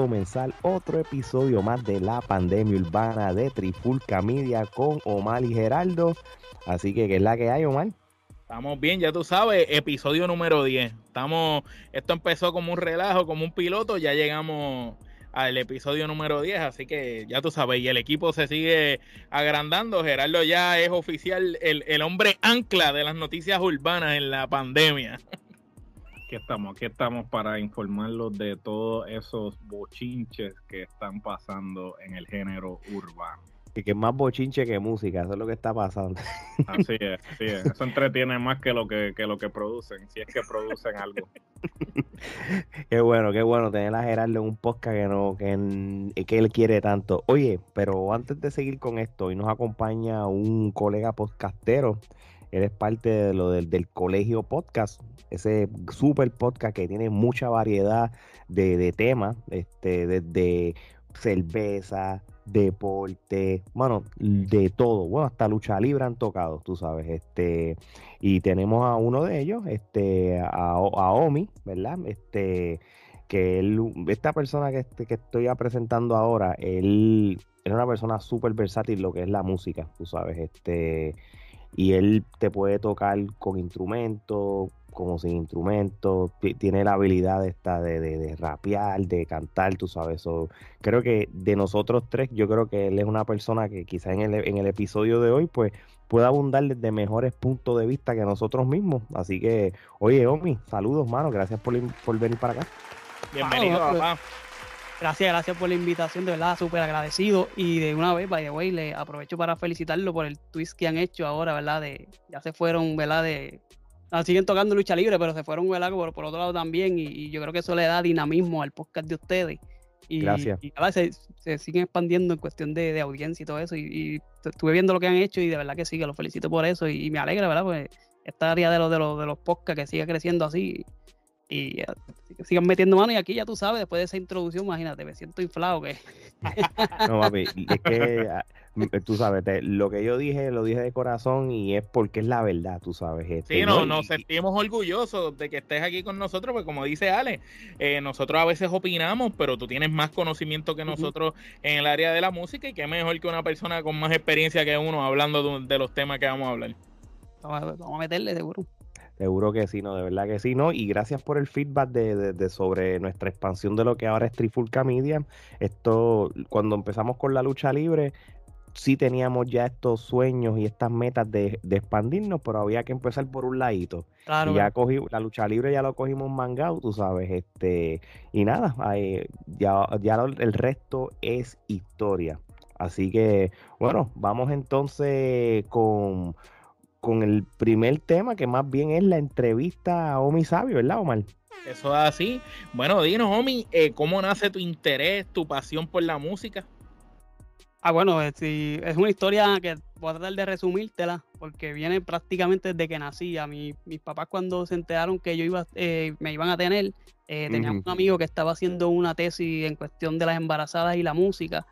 comenzar otro episodio más de la pandemia urbana de Trifulca Media con Omar y Geraldo. Así que, ¿qué es la que hay, Omar? Estamos bien, ya tú sabes, episodio número 10. Estamos, esto empezó como un relajo, como un piloto, ya llegamos al episodio número 10, así que ya tú sabes, y el equipo se sigue agrandando. Gerardo ya es oficial el, el hombre ancla de las noticias urbanas en la pandemia. Aquí estamos, aquí estamos para informarlos de todos esos bochinches que están pasando en el género urbano. Y que es más bochinche que música, eso es lo que está pasando. Así es, así es. Eso entretiene más que lo que, que lo que producen, si es que producen algo. qué bueno, qué bueno tener a Gerardo en un podcast que no, que, que él quiere tanto. Oye, pero antes de seguir con esto, hoy nos acompaña un colega podcastero. Él es parte de lo del, del colegio podcast, ese super podcast que tiene mucha variedad de, de temas, este, desde cerveza, deporte, bueno, de todo, bueno, hasta lucha libre han tocado, tú sabes, este, y tenemos a uno de ellos, este, a, a Omi, ¿verdad? Este, que él, esta persona que, este, que estoy presentando ahora, él es una persona súper versátil lo que es la música, tú sabes, este, y él te puede tocar con instrumentos, como sin instrumentos, tiene la habilidad esta de, de, de, rapear, de cantar, tú sabes. So, creo que de nosotros tres, yo creo que él es una persona que quizás en el, en el episodio de hoy, pues pueda abundar desde mejores puntos de vista que nosotros mismos. Así que, oye, Omi, saludos, mano, gracias por, por venir para acá. Bienvenido, papá. Gracias, gracias por la invitación, de verdad, súper agradecido. Y de una vez, by the way, le aprovecho para felicitarlo por el twist que han hecho ahora, ¿verdad? De, ya se fueron, ¿verdad? De, ah, siguen tocando lucha libre, pero se fueron, ¿verdad? Por, por otro lado también. Y, y, yo creo que eso le da dinamismo al podcast de ustedes. Y, Gracias. Y ¿verdad? se, se, siguen expandiendo en cuestión de, de audiencia y todo eso. Y, y, estuve viendo lo que han hecho y de verdad que sí, que los felicito por eso. Y, me alegra, ¿verdad? Pues esta área de los, de los, de los podcasts que siga creciendo así y uh, sigan metiendo mano y aquí ya tú sabes, después de esa introducción, imagínate, me siento inflado que... no, papi, es que tú sabes, te, lo que yo dije, lo dije de corazón y es porque es la verdad, tú sabes. Este, sí, no, nos sentimos orgullosos de que estés aquí con nosotros, porque como dice Ale, eh, nosotros a veces opinamos, pero tú tienes más conocimiento que nosotros uh -huh. en el área de la música y qué mejor que una persona con más experiencia que uno hablando de, de los temas que vamos a hablar. Vamos, vamos a meterle, seguro. Seguro que sí, no, de verdad que sí, no. Y gracias por el feedback de, de, de, sobre nuestra expansión de lo que ahora es Trifulca Media. Esto, cuando empezamos con la lucha libre, sí teníamos ya estos sueños y estas metas de, de expandirnos, pero había que empezar por un ladito. Claro, y ya cogí, la lucha libre ya lo cogimos mangado, tú sabes, este, y nada, ahí, ya, ya el resto es historia. Así que, bueno, vamos entonces con con el primer tema que más bien es la entrevista a Omi Sabio, ¿verdad, Omar? Eso es así. Bueno, dinos, Omi, eh, ¿cómo nace tu interés, tu pasión por la música? Ah, bueno, es, es una historia que voy a tratar de resumírtela, porque viene prácticamente desde que nací. A mi, mis papás cuando se enteraron que yo iba, eh, me iban a tener, eh, teníamos uh -huh. un amigo que estaba haciendo una tesis en cuestión de las embarazadas y la música,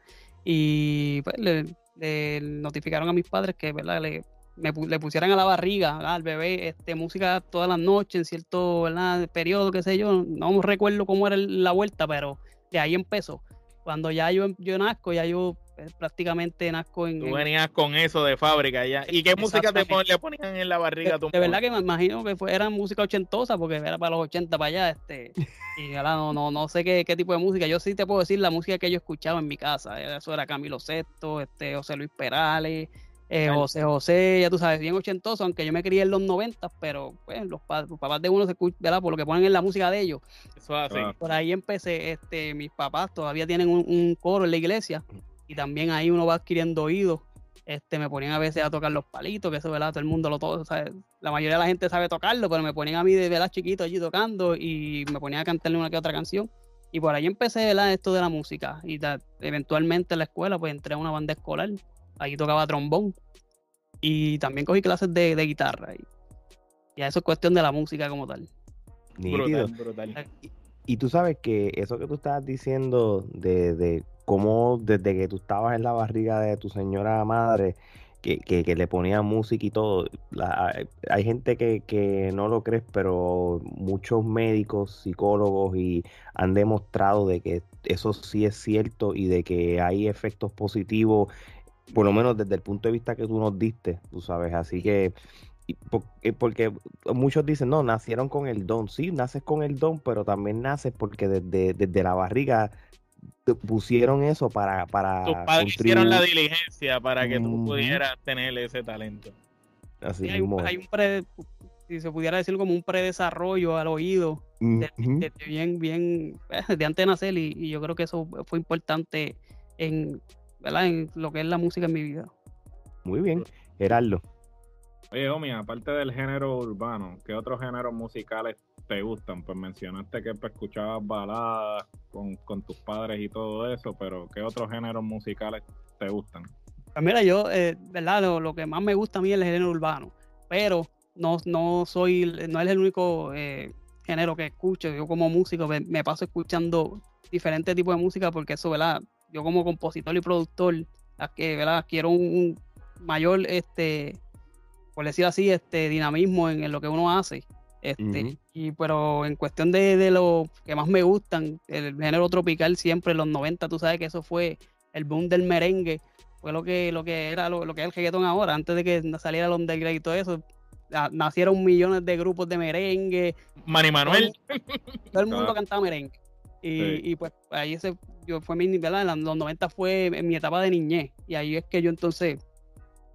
y pues, le, le notificaron a mis padres que, ¿verdad? Le, me, le pusieran a la barriga ¿verdad? al bebé este, música todas las noches en cierto ¿verdad? periodo, qué sé yo, no recuerdo cómo era la vuelta, pero de ahí empezó. Cuando ya yo, yo nazco, ya yo eh, prácticamente nazco en... Tú venías con eso de fábrica ya. ¿Y qué música te pon, le ponían en la barriga? De, tu de verdad que me imagino que fue, era música ochentosa, porque era para los 80 para allá, este, y ahora no, no, no sé qué, qué, tipo de música. Yo sí te puedo decir la música que yo escuchaba en mi casa. Eso era Camilo Sesto, este, José Luis Perales, eh, José José, ya tú sabes, bien ochentoso, aunque yo me crié en los 90, pero pues, los, los, papás de uno se escuchan, ¿verdad? Por lo que ponen en la música de ellos. Eso así. Por ahí empecé, este, mis papás todavía tienen un, un, coro en la iglesia y también ahí uno va adquiriendo oídos. Este, me ponían a veces a tocar los palitos, que eso, ¿verdad? Todo el mundo lo todo, ¿sabes? La mayoría de la gente sabe tocarlo, pero me ponían a mí de verdad chiquito allí tocando y me ponían a cantarle una que otra canción. Y por ahí empecé, ¿verdad? Esto de la música. Y da, eventualmente en la escuela, pues entré a una banda escolar. Ahí tocaba trombón y también cogí clases de, de guitarra. Y, y, eso es cuestión de la música como tal. Brutal, brutal. Y, y, tú sabes que eso que tú estabas diciendo de, de cómo desde que tú estabas en la barriga de tu señora madre, que, que, que le ponía música y todo. La- hay gente que, que no lo cree, pero muchos médicos, psicólogos y han demostrado de que eso sí es cierto y de que hay efectos positivos, por lo menos desde el punto de vista que tú nos diste, tú sabes. Así que, y po- porque muchos dicen, no, nacieron con el don. Sí, naces con el don, pero también naces porque desde, desde la barriga pusieron eso para, para Tus padres hicieron la diligencia para que tú pudieras tener ese talento. Así Sí, hay, un, mismo hay un pre, si se pudiera decir como un predesarrollo al oído, de, Ujú. de- de bien, bien, de antes de nacer, y, y yo creo que eso fue importante en, ¿verdad? en lo que es la música en mi vida. Muy bien, Gerardo. Oye, Omi, aparte del género urbano, ¿qué otros géneros musicales te gustan? Pues mencionaste que pues, escuchabas baladas con, con tus padres y todo eso, pero ¿qué otros géneros musicales te gustan? Pues mira, yo, eh, ¿verdad? Lo, lo que más me gusta a mí es el género urbano, pero no, no soy, no es el único eh, género que escucho. Yo como músico me, me paso escuchando diferentes tipos de música porque eso, ¿verdad? Yo como compositor y productor, ¿verdad? Quiero un, un mayor, este, por decirlo así, este dinamismo en, en lo que uno hace. Este, y pero en cuestión de, de lo que más me gustan, el género tropical siempre, en los 90, tú sabes que eso fue el boom del merengue, fue lo que, lo que era lo, lo que es el reggaetón ahora, antes de que saliera el underground y todo eso, na- nacieron millones de grupos de merengue, Manny Manuel, todo el mundo cantaba merengue. Y, Sí. y pues ahí ese, yo fue mi, ¿verdad? En los 90 fue en mi etapa de niñez. Y ahí es que yo entonces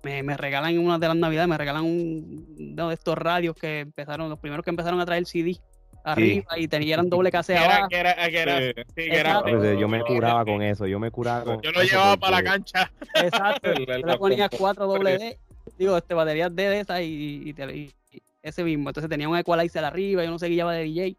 me, me regalan en una de las navidades, me regalan un, uno de estos radios que empezaron, los primeros que empezaron a traer CD arriba y tenían doble era, abajo. que era, que era- Sí. sí, que era- Exacto. Pues, yo me curaba con eso, yo me curaba con yo lo eso llevaba para la cancha. Exacto. Yo le ponía cuatro doble D, digo, este, baterías D de esas y, y, te- y- ese mismo. Entonces tenía un equalizer arriba y uno se guiaba de DJ.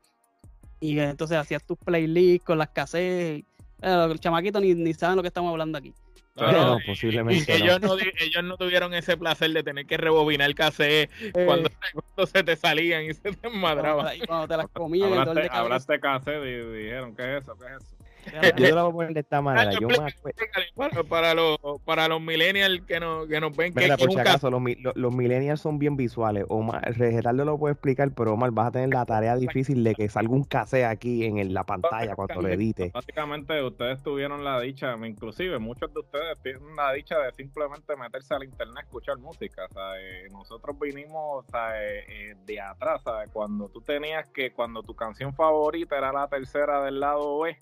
Y entonces hacías tus playlists con las cassettes. Eh, los chamaquitos ni, ni saben lo que estamos hablando aquí. No, No, no, y- posiblemente y no. ellos, no. ellos no tuvieron ese placer de tener que rebobinar el cassette cuando, cuando se te salían y se te enmadraban. Y cuando te las comían, el dolor Hablaste, de cabeza. hablaste cassette y dijeron, ¿qué es eso? ¿Qué es eso? Yo te lo voy a poner de esta manera. Yo me explícale, acuerdo. explícale Para, los, para los millennials que nos, que nos ven, que, Mira, que por si acaso, los, mi- lo- los millennials son bien visuales. Omar, Gerardo lo puede explicar, pero Omar, vas a tener la tarea difícil de que salga un cassette aquí en el- la pantalla cuando lo edites. Básicamente ustedes tuvieron la dicha, inclusive muchos de ustedes tienen la dicha de simplemente meterse al internet a escuchar música. Eh, nosotros vinimos eh, eh, de atrás, ¿sabes? cuando tú tenías que, cuando tu canción favorita era la tercera del lado B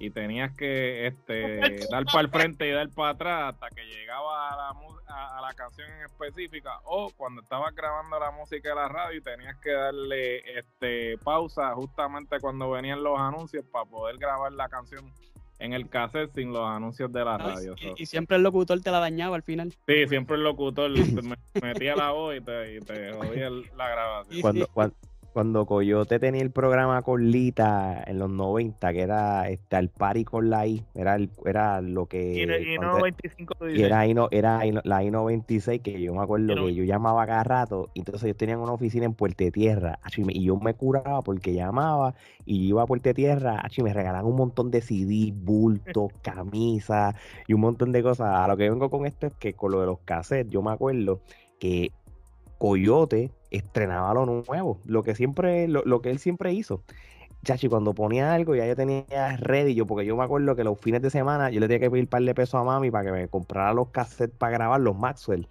y tenías que este, dar para el frente y dar para atrás hasta que llegaba a la, a, a la canción en específica o cuando estabas grabando la música de la radio y tenías que darle este pausa justamente cuando venían los anuncios para poder grabar la canción en el cassette sin los anuncios de la ¿no? radio. So, Y, y siempre el locutor te la dañaba al final. sí, siempre el locutor me- metía la voz y te, y te jodía la grabación. Y- Cuando, cuan- cuando, Coyote tenía el programa con Lita en los 90, que era este, al party con la I, era, el- era lo que. Y, no- y no cuando- 25 y dice. era, I-No- era la I-96, que yo me acuerdo que yo llamaba cada rato, entonces ellos tenían una oficina en Puerto Tierra, acho, y me- y yo me curaba porque llamaba y iba a Puerto Tierra, y me regalaban un montón de CD, bultos, camisas y un montón de cosas. A lo que vengo con esto es que con lo de los cassettes, yo me acuerdo que Coyote estrenaba lo nuevo, lo que siempre, lo, lo que él siempre hizo. Chachi, cuando ponía algo ya yo tenía ready, yo, porque yo me acuerdo que los fines de semana yo le tenía que pedir un par de pesos a mami para que me comprara los cassettes para grabar los Maxwell.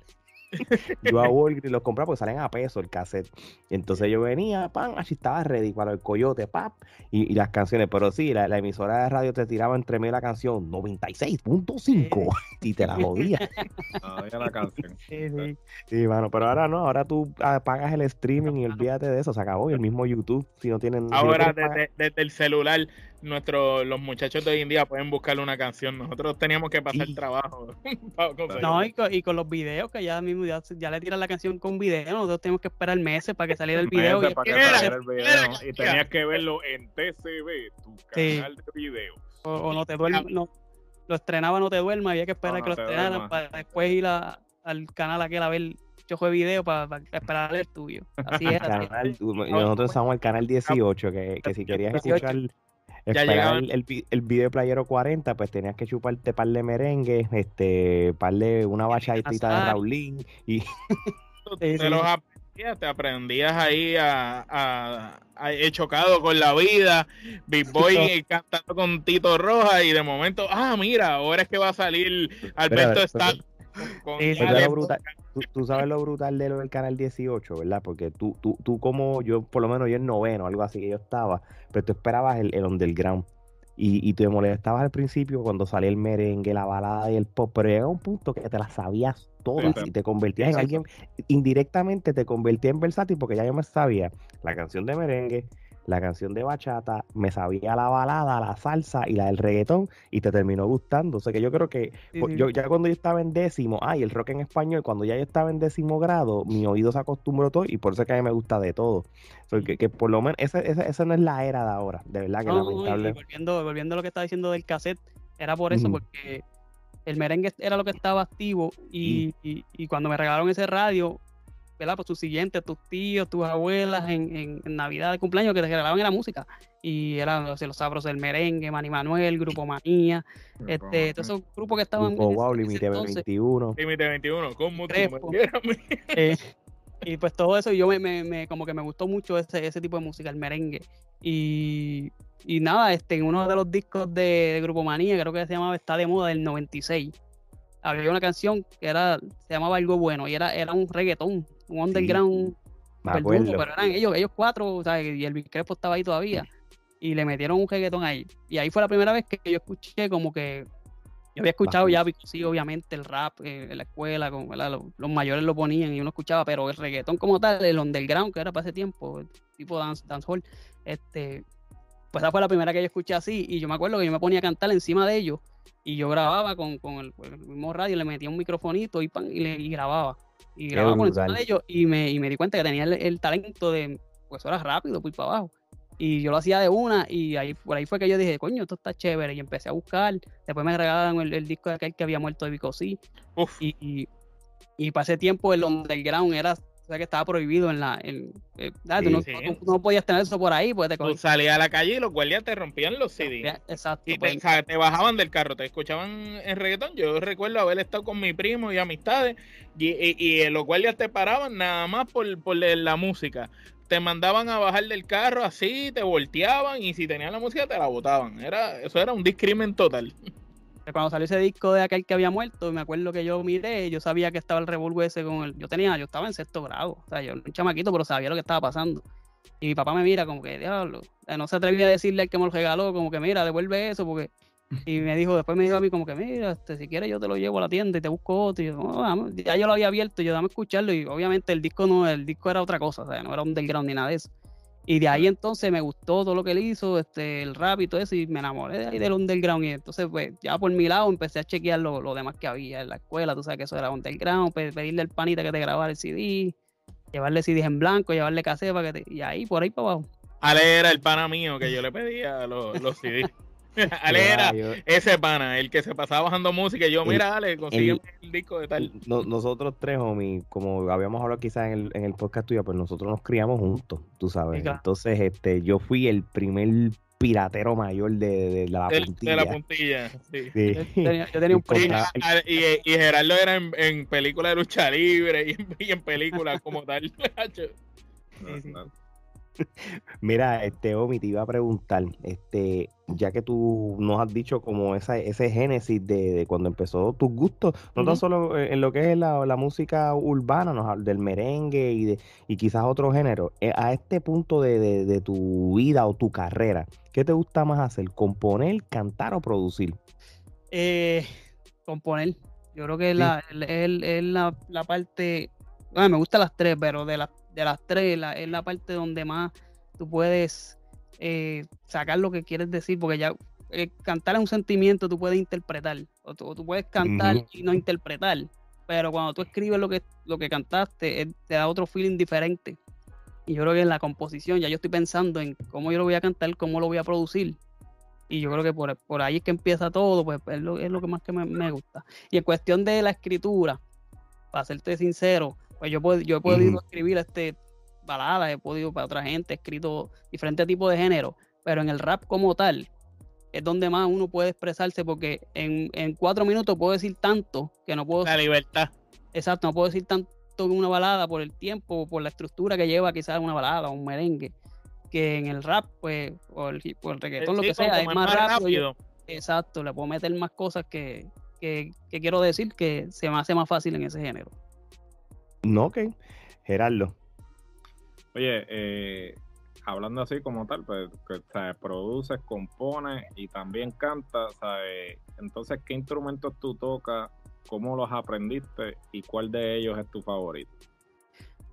yo a Walgreens los compraba porque salen a peso el cassette. Y entonces yo venía, pan, así estaba ready para el coyote, pap, y, y las canciones. Pero sí, la, la emisora de radio te tiraba entre medio la canción 96.5 y te la jodía. Todavía la canción. Sí, mano, pero ahora no, ahora tú apagas el streaming y olvídate de eso, se acabó. Y el mismo YouTube, si no tienen. si no Ahora desde, desde el celular, nuestro, los muchachos de hoy en día pueden buscarle una canción. Nosotros teníamos que pasar Sí. trabajo. No, y con, y con los videos, que ya mismo ya, ya le tiran la canción con video, nosotros tenemos que esperar meses para que saliera el video. Meses y- para que saliera el video. Y tenías que verlo en TCB, tu Sí. canal de video. o, o no te duermas, no, lo estrenaba No te duermas, había que esperar No, que lo estrenaran para después ir a- al canal aquel a ver chojo de video para, para esperar el tuyo. Así y nosotros usamos el canal 18, que, que si querías 18. escuchar Ya el, el, el, video playero 40, pues tenías que chuparte par de merengue, este, par de una bachatita de Raulín y te los aprendías, te aprendías ahí a, a, a, chocado con la vida, Big Boy cantando con Tito Roja y de momento, ah, mira, ahora es que va a salir Alberto está con, tú, sabes lo brutal de lo del canal 18, ¿verdad? Porque tú, tú, tú como yo, por lo menos yo en noveno, algo así que yo estaba, pero tú esperabas el, el underground. Y, y te molestabas al principio cuando salía el merengue, la balada y el pop, pero llega un punto que te las sabías todas y te convertías en alguien, indirectamente te convertías en versátil porque ya yo me sabía la canción de merengue, la canción de bachata, me sabía la balada, la salsa y la del reggaetón y te terminó gustando. O sea que yo creo que yo ya cuando yo estaba en décimo, ay, el rock en español, cuando ya yo estaba en décimo grado, mi oído se acostumbró todo y por eso es que a mí me gusta de todo. que, por lo menos esa, esa, no es la era de ahora, de verdad que lamentable. volviendo, volviendo a lo que estaba diciendo del cassette, era por eso, porque el merengue era lo que estaba activo y, y cuando me regalaron ese radio, ¿verdad? Por tus siguientes, tus tíos, tus abuelas en, en, Navidad de cumpleaños que te regalaban la música. Y eran los, los sabros del merengue, Manny Manuel, Grupo Manía, este, todos esos grupos que estaban. Grupo Wow, Límite 21. Límite 21, ¿cómo eh, y pues todo eso, yo me, me, como que me gustó mucho ese, ese tipo de música, el merengue. Y, y nada, este, en uno de los discos de, Grupo Manía, creo que se llamaba Está de Moda del 96 había una canción que era se llamaba algo bueno y era era un reggaetón un underground pero eran ellos, ellos cuatro, y el Big estaba ahí todavía. Y le metieron un reggaetón ahí. Y ahí fue la primera vez que yo escuché como que yo había escuchado ya, sí, obviamente, el rap eh, en la escuela, con, los, mayores lo ponían y uno escuchaba, pero el reggaetón como tal, el underground, que era para ese tiempo, tipo dance, dancehall, este, pues esa fue la primera que yo escuché así. Y yo me acuerdo que yo me ponía a cantar encima de ellos y yo grababa con, el, mismo radio, le metía un microfonito y, pan, y, le, y grababa y grababa encima de ellos y me, y me di cuenta que tenía el, talento de, pues era rápido, pues para abajo. Y yo lo hacía de una y ahí por ahí fue que yo dije, coño, esto está chévere. Y empecé a buscar. Después me regalaron el, disco de aquel que había muerto de Bicosí. Y, y, y pasé tiempo el underground era sea que estaba prohibido en la. En, eh, no, podías tener eso por ahí. Pues te tú salías a la calle y los guardias te rompían los CDs. Exacto. Y te, pues. te, bajaban del carro, te escuchaban en reggaetón. Yo recuerdo haber estado con mi primo y amistades y, y, los guardias te paraban nada más por, por la música. Te mandaban a bajar del carro así, te volteaban y si tenían la música te la botaban. Era, eso era un discrimen total. cuando salió ese disco de aquel que había muerto, me acuerdo que yo miré, yo sabía que estaba el revólver ese con el. Yo tenía, yo estaba en sexto grado, o sea, yo un chamaquito, pero sabía lo que estaba pasando. Y mi papá me mira como que, diablo, no se atrevía a decirle al que me lo regaló, como que, mira, devuelve eso, porque. Y me dijo, después me dijo a mí como que, mira, este, si quieres yo te lo llevo a la tienda y te busco otro. Y yo, ya yo lo había abierto, yo dame escucharlo. Y obviamente el disco no, el disco era otra cosa, o sea, no era un underground ni nada de eso. Y de ahí entonces me gustó todo lo que él hizo, este, el rap y todo eso, y me enamoré de ahí del underground. Y entonces, pues, ya por mi lado empecé a chequear lo, lo demás que había en la escuela. Tú sabes que eso era underground, pedirle al panita que te grabara el CD, llevarle CDs en blanco, llevarle cassette para que te... Y ahí, por ahí para abajo. Ale era el pana mío que yo le pedía los, los CDs. Ale era ese pana, el que se pasaba bajando música. Y yo, mira, Ale, consigue el, disco de tal. nosotros tres, homie, como habíamos hablado quizás en el, en el podcast tuyo, pues nosotros nos criamos juntos, tú sabes. Entonces, este, yo fui el primer piratero mayor de, de, la puntilla. De la puntilla, sí. Yo, tenía, un y, y, Gerardo era en, en películas de lucha libre y en, películas como tal. Mira, este Omi, te iba a preguntar, este, ya que tú nos has dicho como esa, ese génesis de, cuando empezó tus gustos, no tan solo en lo que es la, música urbana, del merengue y, de, y quizás otro género, eh, a este punto de, tu vida o tu carrera, ¿qué te gusta más hacer? ¿Componer, cantar o producir? Eh, componer. Yo creo que es, la, la, parte, bueno, me gustan las tres, pero de las de las tres es la parte donde más tú puedes eh, sacar lo que quieres decir, porque ya eh, cantar es un sentimiento, tú puedes interpretar, o tú, puedes cantar y no interpretar, pero cuando tú escribes lo que, lo que cantaste, eh, te da otro feeling diferente. Y yo creo que en la composición ya yo estoy pensando en cómo yo lo voy a cantar, cómo lo voy a producir. Y yo creo que por, por ahí es que empieza todo, pues es lo, es lo que más que me, me, gusta. Y en cuestión de la escritura, para serte sincero, pues yo, yo he podido escribir este baladas, he podido para otra gente, he escrito diferentes tipos de género, pero en el rap como tal es donde más uno puede expresarse porque en, en cuatro minutos puedo decir tanto que no puedo... La libertad. Exacto, no puedo decir tanto en una balada por el tiempo, por la estructura que lleva quizás una balada o un merengue, que en el rap, pues, o el, o el reggaetón, lo Sí, que sea, es más, rápido. rápido. Exacto, le puedo meter más cosas que, que, que quiero decir que se me hace más fácil en ese género. No, ok. Gerardo. Oye, eh, hablando así como tal, pues, que, ¿sabes? produces, compones y también cantas, ¿sabes? Entonces, ¿qué instrumentos tú tocas? ¿Cómo los aprendiste? ¿Y cuál de ellos es tu favorito?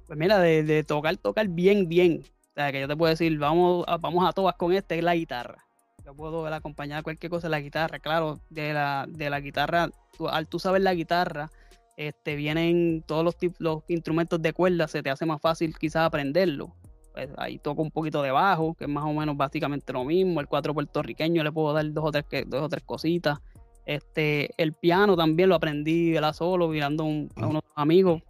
Pues mira, de, de tocar, tocar bien, bien. O sea, que yo te puedo decir, vamos a, vamos a todas con este, es la guitarra. Yo puedo acompañar cualquier cosa de la guitarra. Claro, de la, de la guitarra, tú- al tú saber la guitarra, este, vienen todos los, los instrumentos de cuerda, se te hace más fácil quizás aprenderlo. Pues ahí toco un poquito de bajo, que es más o menos básicamente lo mismo. El cuatro puertorriqueño le puedo dar dos o tres, que- dos o tres cositas. Este, el piano también lo aprendí ¿verdad? solo, mirando un- a unos amigos.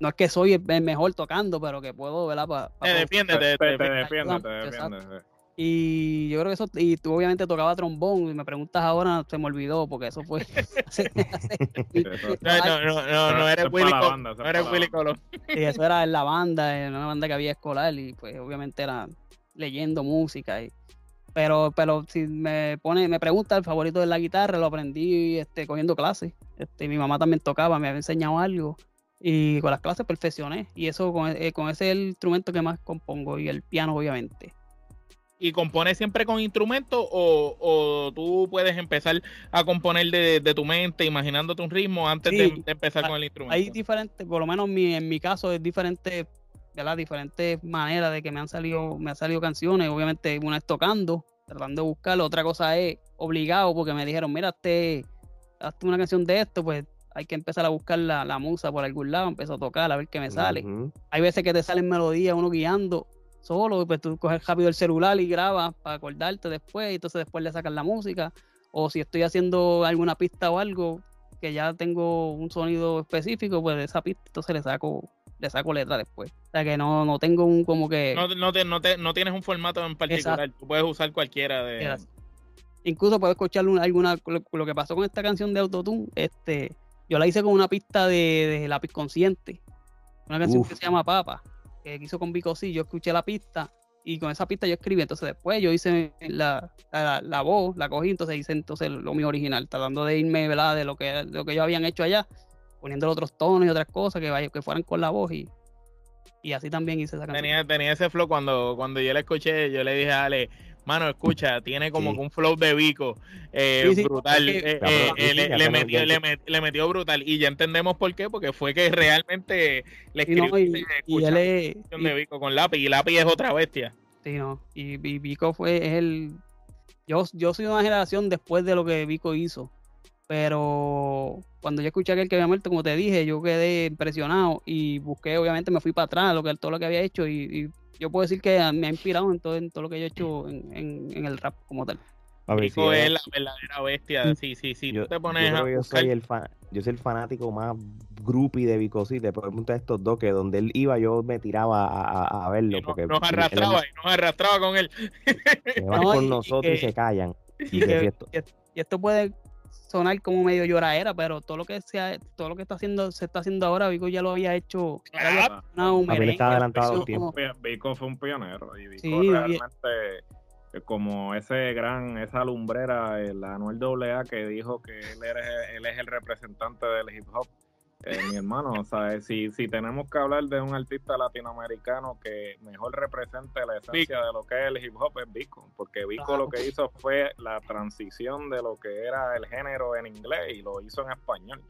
No es que soy el mejor tocando, pero que puedo, ¿verdad? Pa- pa- Te defiende, te, Te, te- te defiende, te Exacto. defiende. Y yo creo que eso, y tú obviamente tocaba trombón, y me preguntas ahora, se me olvidó, porque eso fue No, no, no, no, es Willy Colón. No la Willy. Colón. y eso era en la banda, en una banda que había escolar, y pues obviamente era leyendo música. Y, pero, pero si me pone, me pregunta el favorito de la guitarra, lo aprendí este, cogiendo clases. Este, mi mamá también tocaba, me había enseñado algo. Y con las clases perfeccioné. Y eso con, eh, con ese es el instrumento que más compongo. Y el piano, obviamente. ¿Y compones siempre con instrumentos o, o tú puedes empezar a componer de, de tu mente, imaginándote un ritmo antes de, Sí. de empezar con el instrumento? Hay diferentes, por lo menos mi- en mi caso es diferente, ¿verdad? Diferentes maneras de que me han salido, me han salido canciones. Obviamente, una es tocando, tratando de buscarlo. Otra cosa es obligado, porque me dijeron, mira, hazte, hazte una canción de esto, pues hay que empezar a buscar la, la musa por algún lado, empiezo a tocar, a ver qué me sale. Hay veces que te salen melodías, uno guiando solo, y pues tú coges rápido el celular y grabas para acordarte después, y entonces después le sacas la música. O si estoy haciendo alguna pista o algo, que ya tengo un sonido específico, pues de esa pista, entonces le saco, le saco letra después. O sea que no, no tengo un como que. No, no, te- no, te- no tienes un formato en particular, tú puedes usar cualquiera de... Era- Incluso puedo escuchar un- alguna, lo, lo que pasó con esta canción de Autotune, este, yo la hice con una pista de, de lápiz consciente. Una canción Uf. que se llama Papa, que hizo con Vico sí, yo escuché la pista y con esa pista yo escribí, entonces después yo hice la, la, la voz, la cogí, entonces hice entonces lo mío original, tratando de irme, ¿verdad? De lo que, lo que ellos habían hecho allá, poniendo otros tonos y otras cosas que, que fueran con la voz y, y así también hice esa canción. Tenía, tenía ese flow cuando, cuando yo la escuché, yo le dije a Ale, mano, escucha, tiene como Sí. que un flow de Vico eh, Sí, sí, brutal. eh, eh, eh, le, metió, le, met- le metió brutal. Y ya entendemos por qué, porque fue que realmente le Y, no, escribió y- y y- de Vico con lápiz. Y lápiz es otra bestia. Sí, no. Y, y Vico fue, es el. Yo, yo soy una generación después de lo que Vico hizo. Pero cuando yo escuché a aquel que había muerto, como te dije, yo quedé impresionado y busqué, obviamente me fui para atrás, lo que, todo lo que había hecho. Y, y yo puedo decir que me ha inspirado en todo, en todo lo que yo he hecho en, en- en el rap como tal. Si es es- la verdadera bestia. Mm. Sí, sí, sí. yo, tú te pones a yo buscar- soy el fa- yo soy el fanático más groupie de Vico sí, te pregunto a estos dos que donde él iba yo me tiraba a, a- verlo y no- porque nos él- él- arrastraba, y nos arrastraba con él. se van No, con nosotros y se callan. Que y esto puede sonar como medio lloradera, pero todo lo que sea, todo lo que está haciendo, se está haciendo ahora, Vico ya lo había hecho. Claro. un merengue, está adelantado. Vico fue un pionero y Vico Sí, realmente eh, como ese gran, esa lumbrera, el Anuel AA que dijo que él, era- él es el representante del hip hop. Eh, mi hermano, o sea, si, si tenemos que hablar de un artista latinoamericano que mejor represente la esencia de lo que es el hip hop es Vico, porque Vico lo que hizo fue la transición de lo que era el género en inglés y lo hizo en español.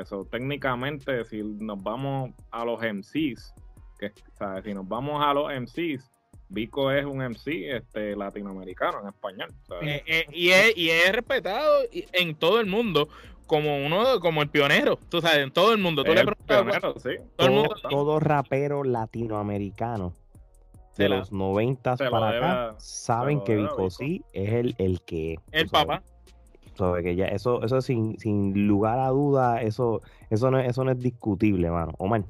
Eso técnicamente, si nos vamos a los MCs, que, sea, si nos vamos a los MCs, Vico es un MC este, latinoamericano en español. Eh, eh, y, es, y es respetado en todo el mundo como uno, como el pionero. Tú sabes, en todo el mundo. Tú le el a pionero, sí. todo el todo, mundo- todo rapero latinoamericano de la- los 90 se lo para debe acá a- saben que debe a Vico Vico. sí es el, el que el papá. Sabe que ya eso, eso sin, sin lugar a duda, eso, eso no, es- eso no es discutible, mano. Omar.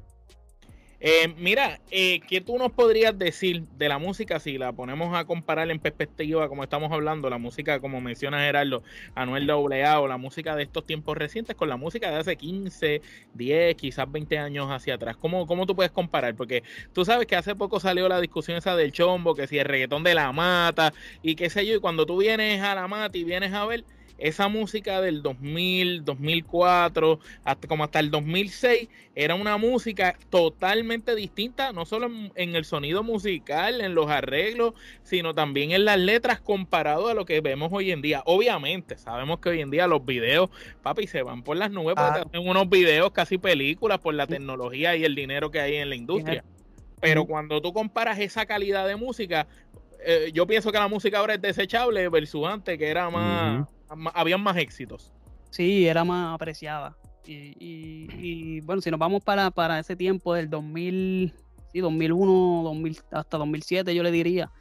Eh, mira, eh, ¿qué tú nos podrías decir de la música si la ponemos a comparar en perspectiva, como estamos hablando, la música, como menciona Gerardo, Anuel AA o la música de estos tiempos recientes con la música de hace 15, 10, quizás 20 años hacia atrás? ¿Cómo, cómo tú puedes comparar? Porque tú sabes que hace poco salió la discusión esa del chombo, que si el reggaetón de la mata y qué sé yo, y cuando tú vienes a la mata y vienes a ver esa música del 2000, 2004, hasta como hasta el 2006, era una música totalmente distinta, no solo en, el sonido musical, en los arreglos, sino también en las letras comparado a lo que vemos hoy en día. Obviamente, sabemos que hoy en día los videos, papi, se van por las nubes porque ah. hacen unos videos casi películas por la tecnología y el dinero que hay en la industria. Pero cuando tú comparas esa calidad de música, eh, yo pienso que la música ahora es desechable versus antes, que era más, habían más éxitos. Sí, era más apreciada. Y, bueno, si nos vamos para, para ese tiempo del 2000, sí, 2001, 2000, hasta 2007, yo le diría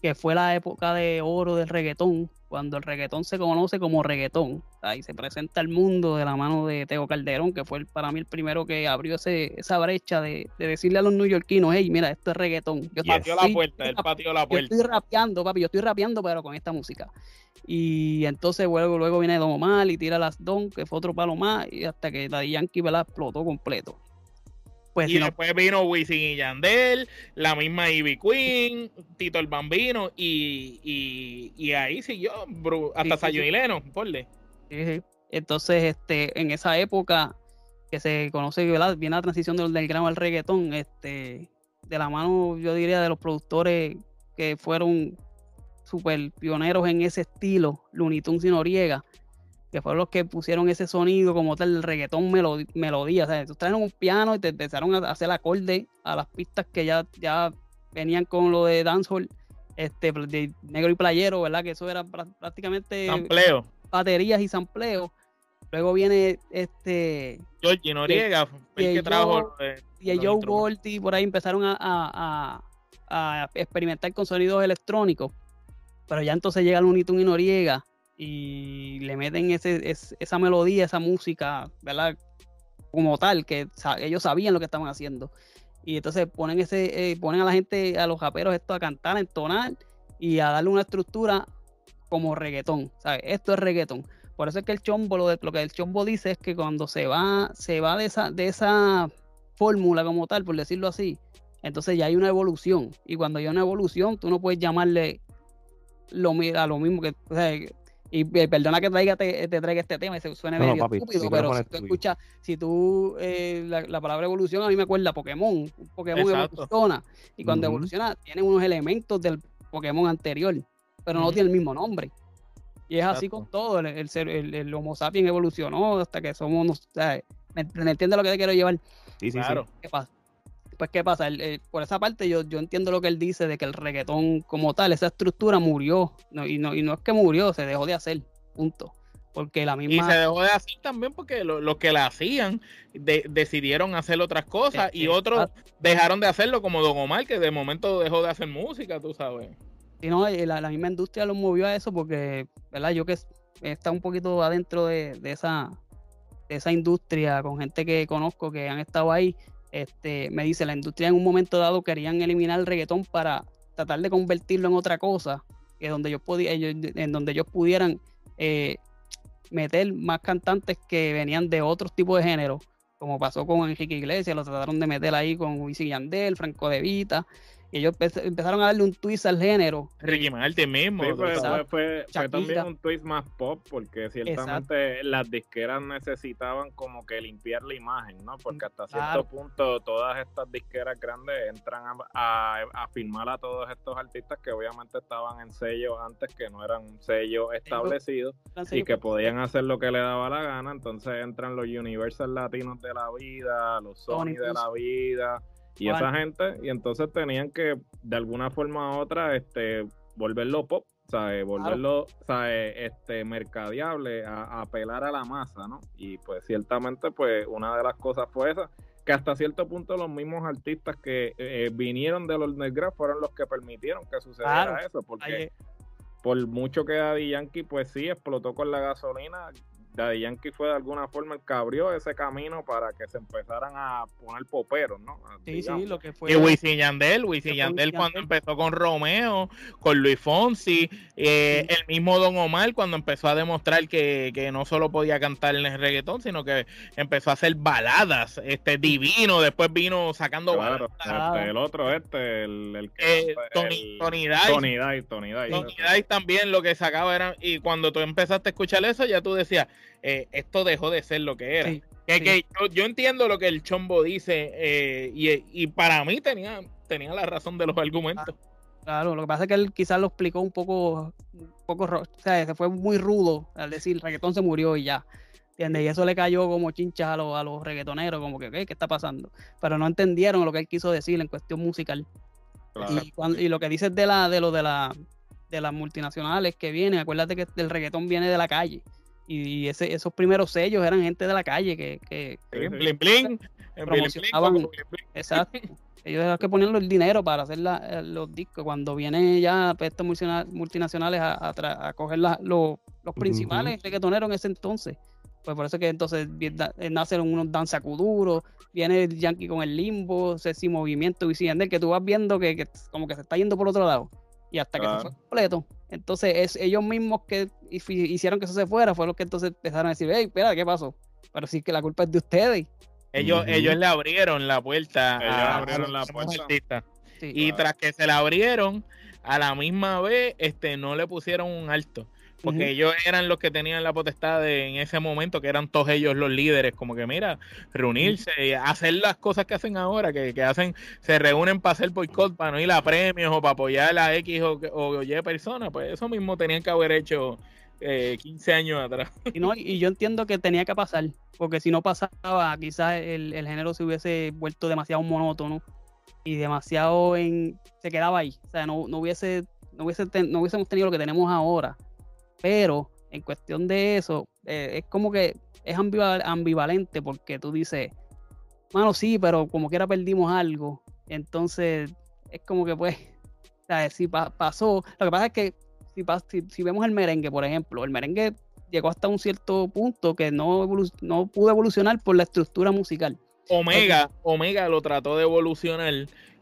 que fue la época de oro del reggaetón, cuando el reggaetón se conoce como reggaetón. Ahí se presenta al mundo de la mano de Teo Calderón, que fue para mí el primero que abrió ese, esa brecha de, decirle a los neoyorquinos, hey, mira, esto es reggaetón. Yo patio la puerta, el patio la puerta. Yo estoy rapeando, papi, yo estoy rapeando, pero con esta música. Y entonces luego, luego viene Don Omar y tira las Don, que fue otro palo más, y hasta que Daddy Yankee la explotó completo. Pues y después vino Wisin y Yandel, la misma Ivy Queen, Tito el Bambino, y, y, y ahí siguió hasta sí, Sayo y Leno, porle. Entonces, este, en esa época que se conoce, ¿verdad? viene la transición del, del gramo al reggaetón, este, de la mano, yo diría, de los productores que fueron super pioneros en ese estilo, Looney Tunes y Noriega, que fueron los que pusieron ese sonido como tal, el reggaetón melodía. O sea, tú trajeron un piano y te empezaron a hacer acorde a las pistas que ya, ya venían con lo de dancehall, este, de negro y playero, ¿verdad? Que eso era prácticamente sampleo. baterías y sampleo. Luego viene este Georgie Noriega, el que trajo y el Joe por ahí empezaron a, a, a, experimentar con sonidos electrónicos. Pero ya entonces llega Looney Tunes y Noriega y le meten ese, esa melodía, esa música, ¿verdad? Como tal, que ellos sabían lo que estaban haciendo. Y entonces ponen ese, eh, ponen a la gente, a los raperos esto a cantar, a entonar y a darle una estructura como reggaetón. ¿sabes? Esto es reggaetón. Por eso es que el chombo, lo, que el chombo dice es que cuando se va, se va de esa, de esa fórmula como tal, por decirlo así, entonces ya hay una evolución. Y cuando hay una evolución, tú no puedes llamarle lo, a lo mismo que. Y perdona que traiga, te, traiga este tema y se suene medio estúpido, pero si tú escuchas, si tú, eh, la, palabra evolución a mí me acuerda Pokémon, Pokémon evoluciona, y cuando evoluciona tiene unos elementos del Pokémon anterior, pero no tiene el mismo nombre. Y es así con todo, el, el, el, Homo sapiens evolucionó hasta que somos, ¿me, entiendes lo que te quiero llevar? Sí, sí, claro. ¿Qué pasa? Pues ¿qué pasa? por esa parte yo, yo entiendo lo que él dice de que el reggaetón como tal, esa estructura murió. y, no, y no es que murió, se dejó de hacer. Punto. Porque la misma... Y se dejó de hacer también porque los que la hacían decidieron hacer otras cosas y otros dejaron de hacerlo como Don Omar, que de momento dejó de hacer música, tú sabes. Y no, la, misma industria lo movió a eso porque, ¿verdad? Yo que está un poquito adentro de, de, esa, de esa industria con gente que conozco que han estado ahí, este, me dice, la industria en un momento dado querían eliminar el reggaetón para tratar de convertirlo en otra cosa, que donde ellos, podía, en donde ellos pudieran eh, meter más cantantes que venían de otros tipos de género, como pasó con Enrique Iglesias, lo trataron de meter ahí con Wisin Yandel, Franco De Vita, y ellos empezaron a darle un twist al género. Ricky Martin mismo. fue, también un twist más pop, porque ciertamente las disqueras necesitaban como que limpiar la imagen, ¿no? Porque hasta cierto punto todas estas disqueras grandes entran a, a, firmar a todos estos artistas que obviamente estaban en sellos antes, que no eran sellos establecidos y que podían hacer lo que le daba la gana. Entonces entran los Universal Latinos de la vida, los Sony de la vida y esa gente, y entonces tenían que de alguna forma u otra este, volverlo pop, ¿sabes? Volverlo, ¿sabes? Este, mercadeable, a, apelar a la masa, ¿no? Y pues ciertamente, pues una de las cosas fue esa, que hasta cierto punto los mismos artistas que eh, vinieron de los Negras fueron los que permitieron que sucediera eso, porque por mucho que Daddy Yankee, pues sí, explotó con la gasolina, Daddy Yankee fue de alguna forma el que abrió ese camino para que se empezaran a poner poperos, ¿no? Sí, Digamos. sí, lo que fue. Y Wisin Yandel, Wisin Yandel cuando Yandel. empezó con Romeo, con Luis Fonsi, eh, Sí. el mismo Don Omar cuando empezó a demostrar que, que no solo podía cantar en el reggaetón, sino que empezó a hacer baladas, este divino, después vino sacando Claro, baladas. este, el otro este, el, el que Eh, Tony, el- Tony Dice. Tony Dice, Tony Dice. Tony Dice también lo que sacaba era, y cuando tú empezaste a escuchar eso, ya tú decías, eh, esto dejó de ser lo que era. Sí, Que, sí. que yo, yo entiendo lo que el chombo dice, eh, y, y para mí tenía, tenía la razón de los argumentos. Claro, lo que pasa es que él quizás lo explicó un poco, un poco, o sea, se fue muy rudo al decir reggaetón se murió y ya. ¿Entiendes? Y eso le cayó como chinchas a los, a los reggaetoneros, como que, ¿qué, ¿qué está pasando? Pero no entendieron lo que él quiso decir en cuestión musical. Claro. Y, cuando- y lo que dices de la, de lo de la de las multinacionales que vienen, acuérdate que el reggaetón viene de la calle. Y, ese, esos primeros sellos eran gente de la calle que, que. Bling bling. En Bling Bling Promocionaban- Bling exacto. Ellos los que ponían el dinero para hacer la- eh, los discos. Cuando vienen ya pues, estos multina- multinacionales a, a tra- a coger la- los- los principales reggaetoneros en ese entonces. Pues por eso que entonces eh, nacen unos danzacuduros, viene el Yankee con el limbo, Ceci Movimiento, y que tú vas viendo que, que como que se está yendo por otro lado. Y hasta que se fue completo. Entonces es ellos mismos que hici- hicieron que eso se fuera, fueron los que entonces empezaron a decir, hey, espera, ¿qué pasó? Pero sí que la culpa es de ustedes. Ellos, ellos le abrieron la puerta Ellos a, abrieron a la puerta. Sí. Y Claro. tras que se la abrieron, a la misma vez este, no le pusieron un alto. Porque ellos eran los que tenían la potestad de- en ese momento, que eran todos ellos los líderes, como que mira, reunirse y hacer las cosas que hacen ahora, que, que hacen, se reúnen para hacer boicot, para no ir a premios o para apoyar a X o, o Y persona, pues eso mismo tenían que haber hecho eh, 15 años atrás. Y, no, y yo entiendo que tenía que pasar, porque si no pasaba, quizás el, el género se hubiese vuelto demasiado monótono y demasiado en. se quedaba ahí. O sea, no, no hubiese, no hubiese ten- no hubiésemos tenido lo que tenemos ahora. Pero en cuestión de eso, eh, es como que es ambival- ambivalente porque tú dices, mano, sí, pero como quiera perdimos algo. Entonces, es como que pues, sea, si pa- pasó, lo que pasa es que si, si, si vemos el merengue, por ejemplo, el merengue llegó hasta un cierto punto que no, no pudo evolucionar por la estructura musical. Omega, Omega lo trató de evolucionar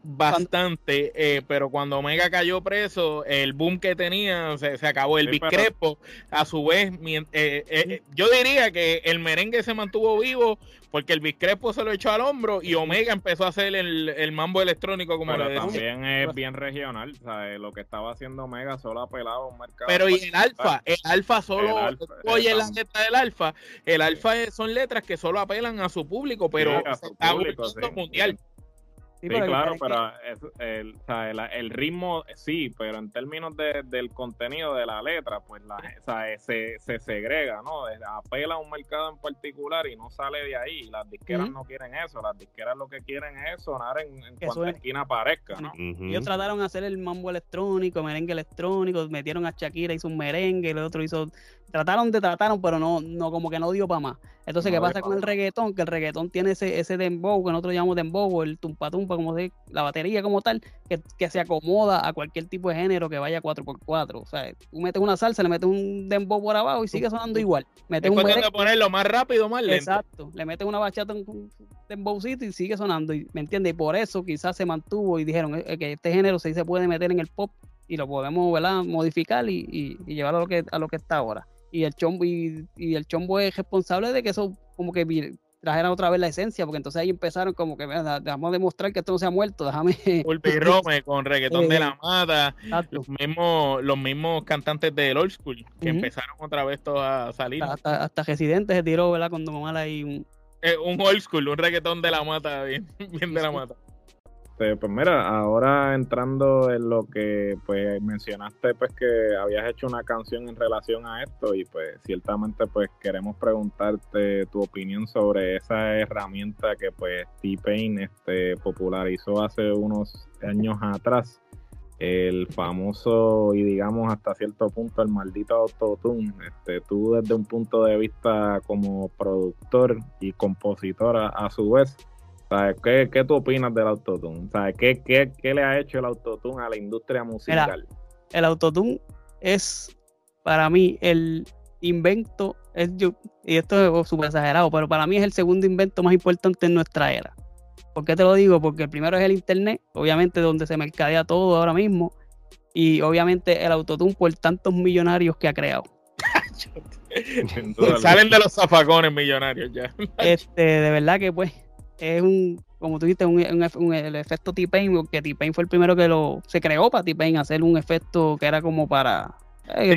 bastante, eh, pero cuando Omega cayó preso, el boom que tenía se, se acabó. El Sí, pero- a su vez, eh, eh, yo diría que el merengue se mantuvo vivo porque el Big Crespo se lo echó al hombro y Omega empezó a hacer el, el mambo electrónico, como Pero le decía. también es bien regional, ¿sabes? Lo que estaba haciendo Mega solo apelaba a un mercado. Pero y el alfa, el alfa solo, El alfa, oyes el la letra del alfa, el alfa es- son letras que solo apelan a su público, pero a se su público, sí. mundial. Sí, claro, pero es- el, o sea, el, el ritmo sí, pero en términos de- del contenido de la letra, pues la, o sea, se, se segrega, ¿no? Apela a un mercado en particular y no sale de ahí. Las disqueras no quieren eso, las disqueras lo que quieren es sonar en, en cuanta suene. esquina aparezca, ¿no? Ujú. Ellos trataron de hacer el mambo electrónico, merengue electrónico, metieron a Shakira, hizo un merengue, el otro hizo. Trataron de trataron, pero no, no como que no dio para más. Entonces, No ¿qué pasa pa' con el reggaetón? Que el reggaetón tiene ese, ese dembow, que nosotros llamamos dembow, el tumpa tumpa, como se la batería como tal, que, que se acomoda a cualquier tipo de género que vaya 4x4. O sea, tú metes una salsa, le metes un dembow por abajo y sigue sonando igual. Metes Es un cuestión merengue, de ponerlo más rápido, más lento. Exacto, le meten una bachata, un, un dembowcito y sigue sonando, y, ¿me entiendes? Y por eso quizás se mantuvo y dijeron eh, que este género sí se puede meter en el pop y lo podemos ¿verdad? modificar y, y, y llevar a lo que a lo que está ahora. Y el chombo y, y el chombo es responsable de que eso como que vi- trajera otra vez la esencia, porque entonces ahí empezaron como que "Mira, dejamos demostrar que esto no se ha muerto, déjame Pulpi Rome con reggaetón de Eh, la mata, Exacto. los mismos, los mismos cantantes del old school que empezaron otra vez todos a salir. hasta, hasta Residente se tiró, ¿verdad? Con Don Omar ahí un, Eh, un old school, un reggaetón de la mata, bien, bien de la mata. Este, pues mira, ahora entrando en lo que pues mencionaste pues que habías hecho una canción en relación a esto y pues ciertamente pues queremos preguntarte tu opinión sobre esa herramienta que pues T-Pain este, popularizó hace unos años atrás el famoso y digamos hasta cierto punto el maldito autotune. Este, tú desde un punto de vista como productor y compositor a, a su vez ¿Sabes? ¿Qué, ¿Qué tú opinas del autotune? ¿Sabes? ¿Qué, qué, ¿Qué le ha hecho el autotune a la industria musical? el autotune es para mí el invento es yo, y esto es súper exagerado, pero para mí es el segundo invento más importante en nuestra era. ¿Por qué te lo digo? Porque el primero es el internet, obviamente donde se mercadea todo ahora mismo, y obviamente el autotune por tantos millonarios que ha creado. Salen de los zafacones millonarios ya. Este, de verdad que pues es un, como tú dijiste, un, el efecto T-Pain, porque T-Pain fue el primero que lo se creó para T-Pain hacer un efecto que era como para eh,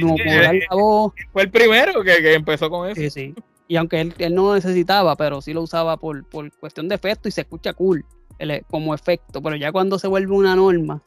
Fue el primero que, empezó con eso. Sí, sí. Y aunque él, no lo necesitaba, pero sí lo usaba por, por cuestión de efecto y se escucha cool como efecto. Pero ya cuando se vuelve una norma,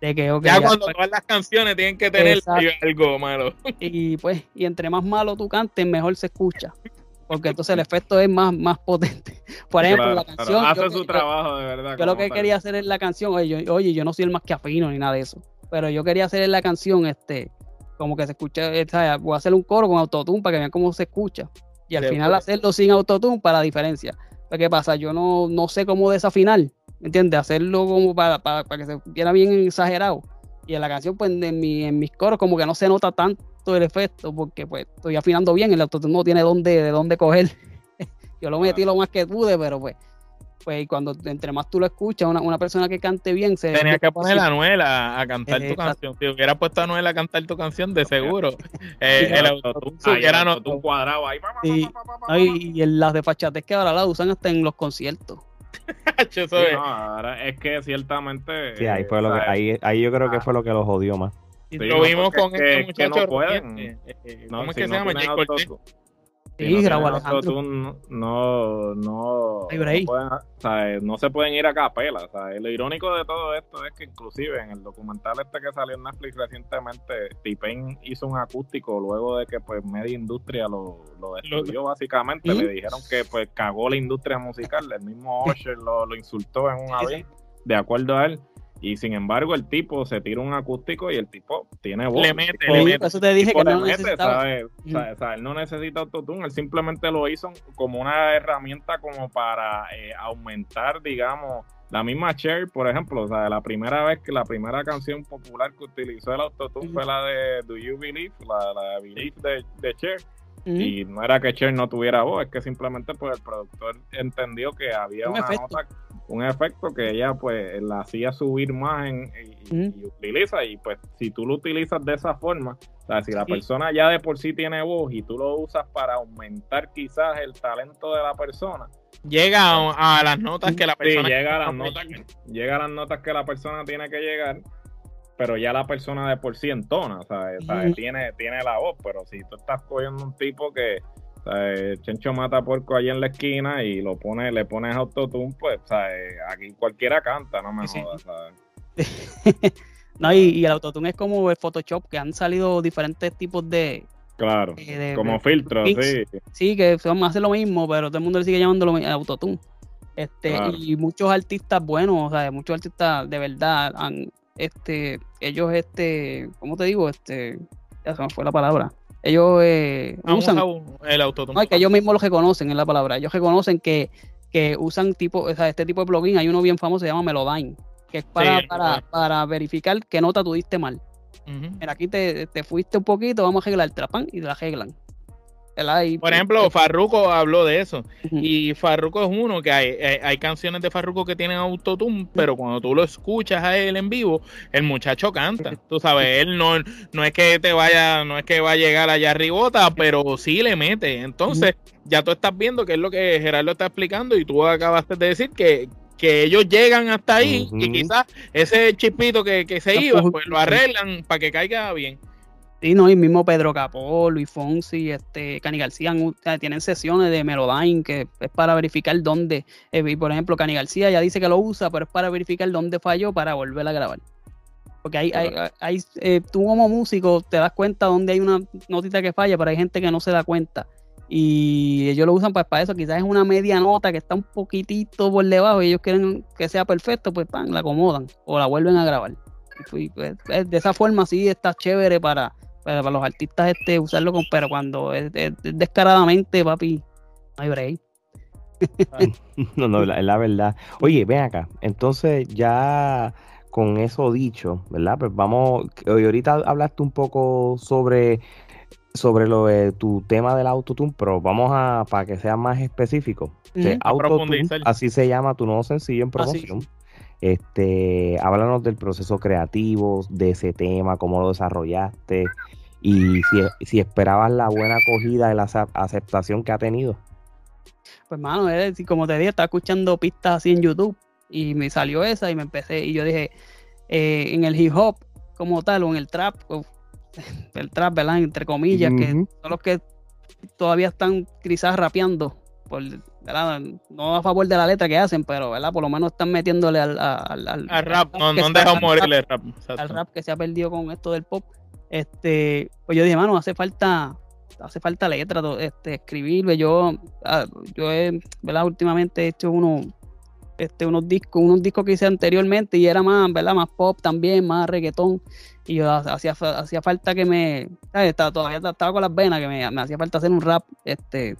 de que, ya, cuando todas las canciones tienen que tener algo malo. Y pues, y entre más malo tú cantes, mejor se escucha. Porque entonces el efecto es más, más potente. Por ejemplo, la canción. Hace su trabajo, de verdad. Yo lo que quería hacer en la canción, oye yo, oye, yo no soy el más que afino ni nada de eso. Pero yo quería hacer en la canción, este, como que se escucha, voy a hacer un coro con autotune para que vean cómo se escucha. Y al final hacerlo sin autotune para la diferencia. Pues, ¿Qué pasa? Yo no, no sé cómo desafinar, ¿me entiendes? Hacerlo como para, para, que se viera bien exagerado. Y en la canción, pues en, mi, en mis coros como que no se nota tanto el efecto porque pues estoy afinando bien, el autotune no tiene dónde, de dónde coger. Yo lo metí lo más que pude, pero pues pues cuando entre más tú lo escuchas, una, una persona que cante bien se... Tenía que poner a Anuel a, cantar tu canción. Si hubiera puesto a Anuel a cantar tu canción, de seguro. eh, el autotune era no, un cuadrado ahí. Y, y las de fachates que ahora la usan hasta en los conciertos. no, ahora es que ciertamente... Sí, ahí, fue lo que, ahí, ahí yo creo que fue lo que lo jodió más. lo vimos con este muchacho. no pueden. Eh, eh, ¿Cómo es que se llama? Sí, no, no, no, no, se pueden ir a capela. Lo irónico de todo esto es que inclusive en el documental este que salió en Netflix recientemente, T-Pain hizo un acústico luego de que pues media industria lo, lo destruyó básicamente. Le dijeron que pues cagó la industria musical. El mismo Usher lo, lo insultó en un avión, de acuerdo a él. Y sin embargo, el tipo se tira un acústico y el tipo tiene voz. Le mete, le mete. Eso te dije que no necesitaba. él no necesita autotune, él simplemente lo hizo como una herramienta como para eh, aumentar, digamos, la misma Cher, por ejemplo. O sea, la primera vez que la primera canción popular que utilizó el autotune fue la de Do You Believe, la, la Believe de, de Cher. Y no era que Cher no tuviera voz, es que simplemente pues el productor entendió que había una nota un efecto que ella pues la hacía subir más en, y, utiliza y pues si tú lo utilizas de esa forma, o sea, si la persona ya de por sí tiene voz y tú lo usas para aumentar quizás el talento de la persona, llega a, las notas que la persona llega a las notas llega a las notas que la persona tiene que llegar pero ya la persona de por sí entona, ¿sabes? Tiene, tiene la voz, pero si tú estás cogiendo un tipo que, Chencho mata porco ahí en la esquina y lo pone, le pones autotune, pues, ¿sabes? Aquí cualquiera canta, no me jodas, ¿sabes? no, y, el autotune es como el Photoshop, que han salido diferentes tipos de... Claro, eh, como filtros, sí. Sí, que son, hacen lo mismo, pero todo el mundo le sigue llamando lo autotune. Este, y muchos artistas buenos, o sea, muchos artistas de verdad han, este, ellos, este, ¿cómo te digo? Este, ya se me fue la palabra ellos eh, usan el autotune. No, que ellos mismos lo reconocen en la palabra. Ellos reconocen que, que usan tipo, o sea, este tipo de plugin. Hay uno bien famoso, se llama Melodyne, que es para, para, para, verificar qué nota tú diste mal. Mira, aquí te, te, fuiste un poquito, vamos a arreglar el trapán y te la arreglan. Por ejemplo, Farruko habló de eso. Y Farruko es uno que hay, hay, canciones de Farruko que tienen autotune, pero cuando tú lo escuchas a él en vivo, el muchacho canta. Tú sabes, él no, no es que te vaya, no es que va a llegar allá arribota, pero sí le mete. Entonces, ya tú estás viendo que es lo que Gerardo está explicando y tú acabaste de decir que, que ellos llegan hasta ahí y quizás ese chispito que, que se iba, pues lo arreglan para que caiga bien. Sí, no, y mismo Pedro Capó, Luis Fonsi, este, Cani García tienen sesiones de Melodyne que es para verificar dónde, eh, por ejemplo, Cani García ya dice que lo usa, pero es para verificar dónde falló para volver a grabar. Porque hay, hay, hay eh, tú como músico te das cuenta dónde hay una notita que falla, pero hay gente que no se da cuenta. Y ellos lo usan pues, para eso, quizás es una media nota que está un poquitito por debajo y ellos quieren que sea perfecto, pues pan, la acomodan o la vuelven a grabar. Y, pues, de esa forma sí está chévere para, para, los artistas este usarlo con, pero cuando es, descaradamente, papi, no hay break. no, no, es la, verdad. Oye, ven acá, entonces ya con eso dicho, ¿verdad? Pues vamos, hoy ahorita hablaste un poco sobre sobre lo de tu tema del autotune, pero vamos a, para que sea más específico. Ujú. A profundizar. así se llama tu nuevo sencillo en Ah, sí, promoción. Este, háblanos del proceso creativo, de ese tema, cómo lo desarrollaste y si, si esperabas la buena acogida y la ace- aceptación que ha tenido. Pues, mano, es decir, como te dije, estaba escuchando pistas así en YouTube y me salió esa y me empecé. Y yo dije, eh, en el hip hop como tal, o en el trap, o el trap, ¿verdad? Entre comillas, que son los que todavía están quizás rapeando, por, ¿verdad? No a favor de la letra que hacen, pero, ¿verdad? Por lo menos están metiéndole al, al, al- Al rap, no, no han dejado morir el rap. exacto. al rap que se ha perdido con esto del pop. Este, pues yo dije, mano, hace falta, hace falta letra, este, escribir. Yo, ah, yo he, ¿verdad? Últimamente he hecho uno, este, unos discos, unos discos que hice anteriormente y era más, ¿verdad? Más pop también, más reggaetón. Y yo ha- hacía, hacía falta que me, ¿sabes? Estaba, todavía estaba con las venas, que me, me hacía falta hacer un rap, este,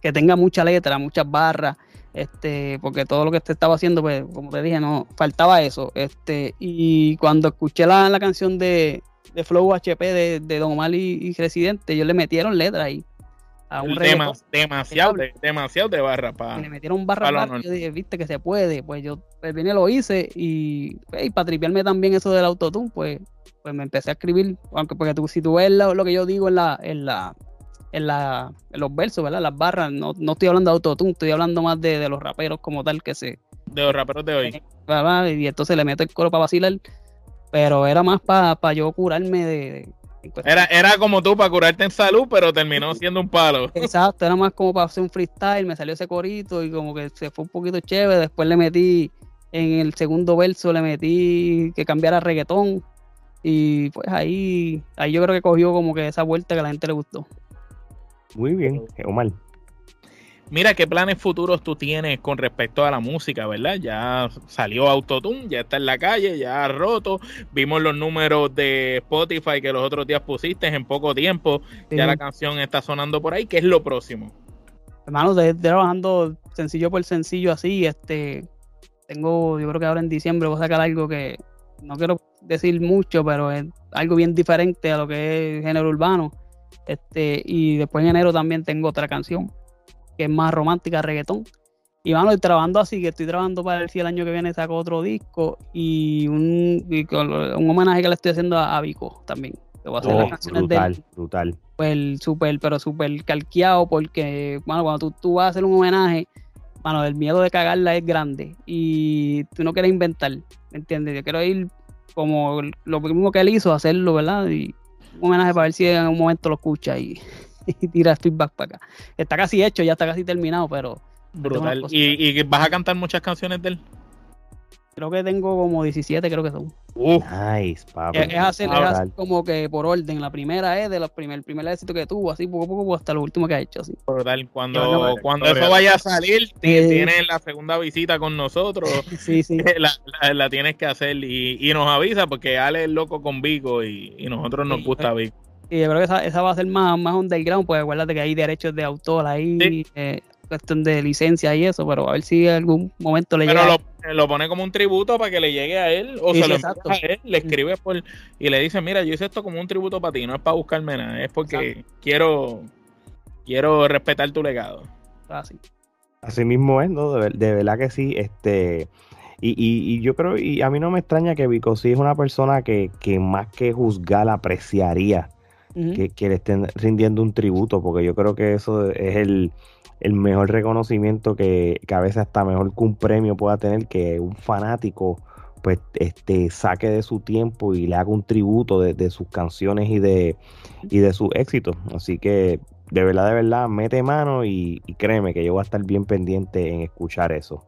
que tenga mucha letra, muchas barras, este, porque todo lo que te estaba haciendo, pues, como te dije, no, faltaba eso. Este, y cuando escuché la, la canción de, de Flow HP de, de Don Omar y, y Residente, ellos le metieron letra ahí. A un Dema- demasiado, de, demasiado de barra para. le metieron barra pa' lo barra, yo dije, viste que se puede, pues yo pues vine lo hice y, pues, y para tripearme también eso del autotune, pues, pues me empecé a escribir, aunque porque tú, si tú ves lo, lo que yo digo en la, en la, en la, en los versos, ¿verdad? Las barras, no, no estoy hablando de autotune, estoy hablando más de, de los raperos como tal que se, De los raperos de hoy. ¿verdad? y entonces le meto el coro para vacilar, pero era más para yo curarme de, Era, era como tú para curarte en salud, pero terminó siendo un palo. Exacto, era más como para hacer un freestyle, me salió ese corito y como que se fue un poquito chévere, después le metí en el segundo verso, le metí que cambiara reggaetón y pues ahí, ahí yo creo que cogió como que esa vuelta que a la gente le gustó. Muy bien, Omar. Mira, ¿qué planes futuros tú tienes con respecto a la música, verdad? Ya salió Autotune, ya está en la calle, ya ha roto. Vimos los números de Spotify que los otros días pusiste en poco tiempo. Ya la canción está sonando por ahí. ¿Qué es lo próximo? Hermano, de trabajando sencillo por sencillo así, este, tengo, yo creo que ahora en diciembre voy a sacar algo que no quiero decir mucho, pero es algo bien diferente a lo que es género urbano. Este, y después en enero también tengo otra canción que es más romántica, reggaetón. Y bueno, estoy trabajando así, que estoy trabajando para ver si el año que viene saco otro disco y un, y un homenaje que le estoy haciendo a, a Vico también. Que voy a hacer Oh, las canciones de él brutal, brutal. súper, súper, pero súper calqueado porque, bueno, cuando tú, tú vas a hacer un homenaje, mano, el miedo de cagarla es grande y tú no quieres inventar, ¿me entiendes? Yo quiero ir como lo mismo que él hizo, hacerlo, ¿verdad? Y un homenaje para ver si en un momento lo escucha y, y tira feedback para acá. Está casi hecho, ya está casi terminado, pero Brutal. ¿Y, y vas a cantar muchas canciones de él? Creo que tengo como 17, creo que son. Nice, papi. Es, es hacer, es hacer como que por orden. La primera es de los primer, el primer éxito que tuvo, así poco a poco hasta lo último que ha hecho, así. brutal. Cuando, cuando eso vaya a salir, Sí. tienes la segunda visita con nosotros. Sí, sí. la, la- la tienes que hacer y, y nos avisa porque Ale es loco con Vico y, y nosotros nos Sí, gusta Vico. Y yo creo que esa, esa va a ser más, más underground, pues acuérdate que hay derechos de autor ahí, Sí. eh, cuestión de licencia y eso, pero a ver si en algún momento le Pero llega. lo, lo pone como un tributo para que le llegue a él o Sí, se sí, lo exacto. a él, le escribe por y le dice, mira, yo hice esto como un tributo para ti, no es para buscarme nada, es porque quiero quiero respetar tu legado. Así. Así mismo es, ¿no? De, de verdad que sí. Este, y, y, y yo creo, y a mí no me extraña que Vico sí es una persona que, que más que juzgar apreciaría que, que le estén rindiendo un tributo, porque yo creo que eso es el, el mejor reconocimiento que, que a veces hasta mejor que un premio pueda tener, que un fanático pues este saque de su tiempo y le haga un tributo de, de sus canciones y de y de sus éxitos. Así que de verdad, de verdad, mete mano y, y créeme que yo voy a estar bien pendiente en escuchar eso.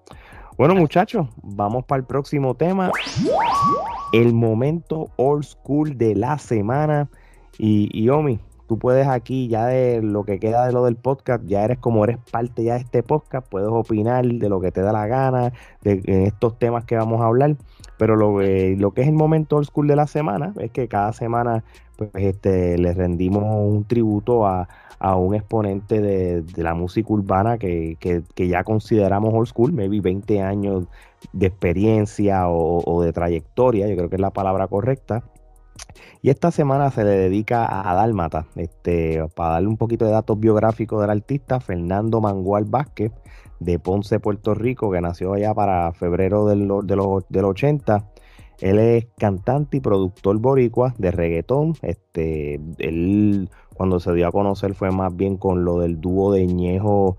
Bueno, muchachos, vamos para el próximo tema. El momento old school de la semana. Y, y Omi, puedes aquí, ya de lo que queda de lo del podcast, ya eres como eres parte ya de este podcast, puedes opinar de lo que te da la gana, de estos temas que vamos a hablar. Pero lo, que- lo que es el momento old school de la semana es que cada semana pues, este, le rendimos un tributo a, a un exponente de, de la música urbana que, que- que ya consideramos old school, maybe 20 años de experiencia o, o de trayectoria, yo creo que es la palabra correcta. Y esta semana se le dedica a Dálmata, este, para darle un poquito de datos biográficos del artista, Fernando Mangual Vázquez, de Ponce, Puerto Rico, que nació allá para febrero del, del 80. Él es cantante y productor boricua de reggaetón. Este, él cuando se dio a conocer fue más bien con lo del dúo de Ñejo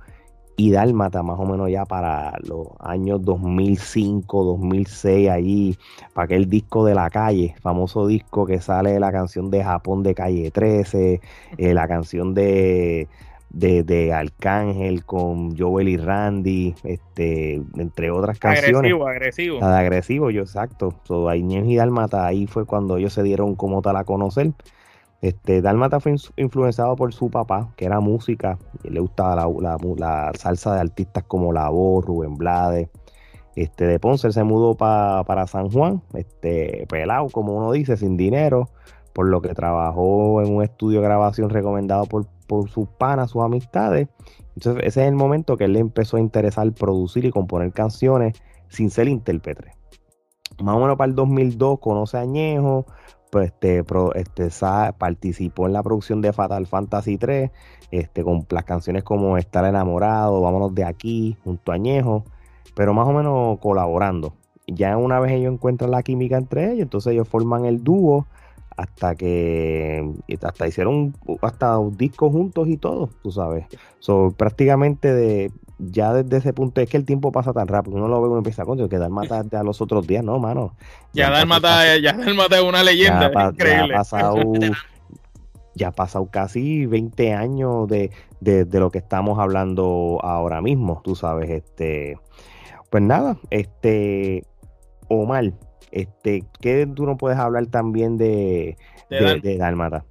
y Dálmata, más o menos ya para los años 2005, 2006, allí, para aquel disco de la calle, famoso disco que sale de la canción de Japón de Calle 13, eh, la canción de, de, Arcángel con Joel y Randy, este, entre otras canciones. Agresivo, agresivo. La de agresivo, yo exacto. So, ahí y Dálmata, ahí fue cuando ellos se dieron como tal a conocer. Este, Dalmata fue influenciado por su papá, que era música, y le gustaba la, salsa de artistas como La Voz, Rubén Blades. Este, de Ponce se mudó para San Juan, este, pelado, como uno dice, sin dinero, por lo que trabajó en un estudio de grabación recomendado por, por sus panas, sus amistades. Entonces, ese es el momento que él le empezó a interesar producir y componer canciones sin ser intérprete. Más o menos para el 2002 conoce a Añejo, pues este, este participó en la producción de Fatal Fantasy 3, este, con las canciones como Estar enamorado, Vámonos de aquí, junto a Añejo, pero más o menos colaborando. Ya una vez ellos encuentran la química entre ellos, entonces ellos forman el dúo hasta que hasta hicieron hasta un disco juntos y todo, tú sabes. Prácticamente de ya desde ese punto es que el tiempo pasa tan rápido, uno lo ve y empieza con que Dalmata a los otros días, no, mano. Ya, ya Dalmata, ya es una leyenda, ya, increíble. Ya ha pasado, ya ha pasado casi 20 años de, de, lo que estamos hablando ahora mismo, tú sabes, este, pues nada, este, Omar, este, ¿qué tú no puedes hablar también de, de, de Dalmata?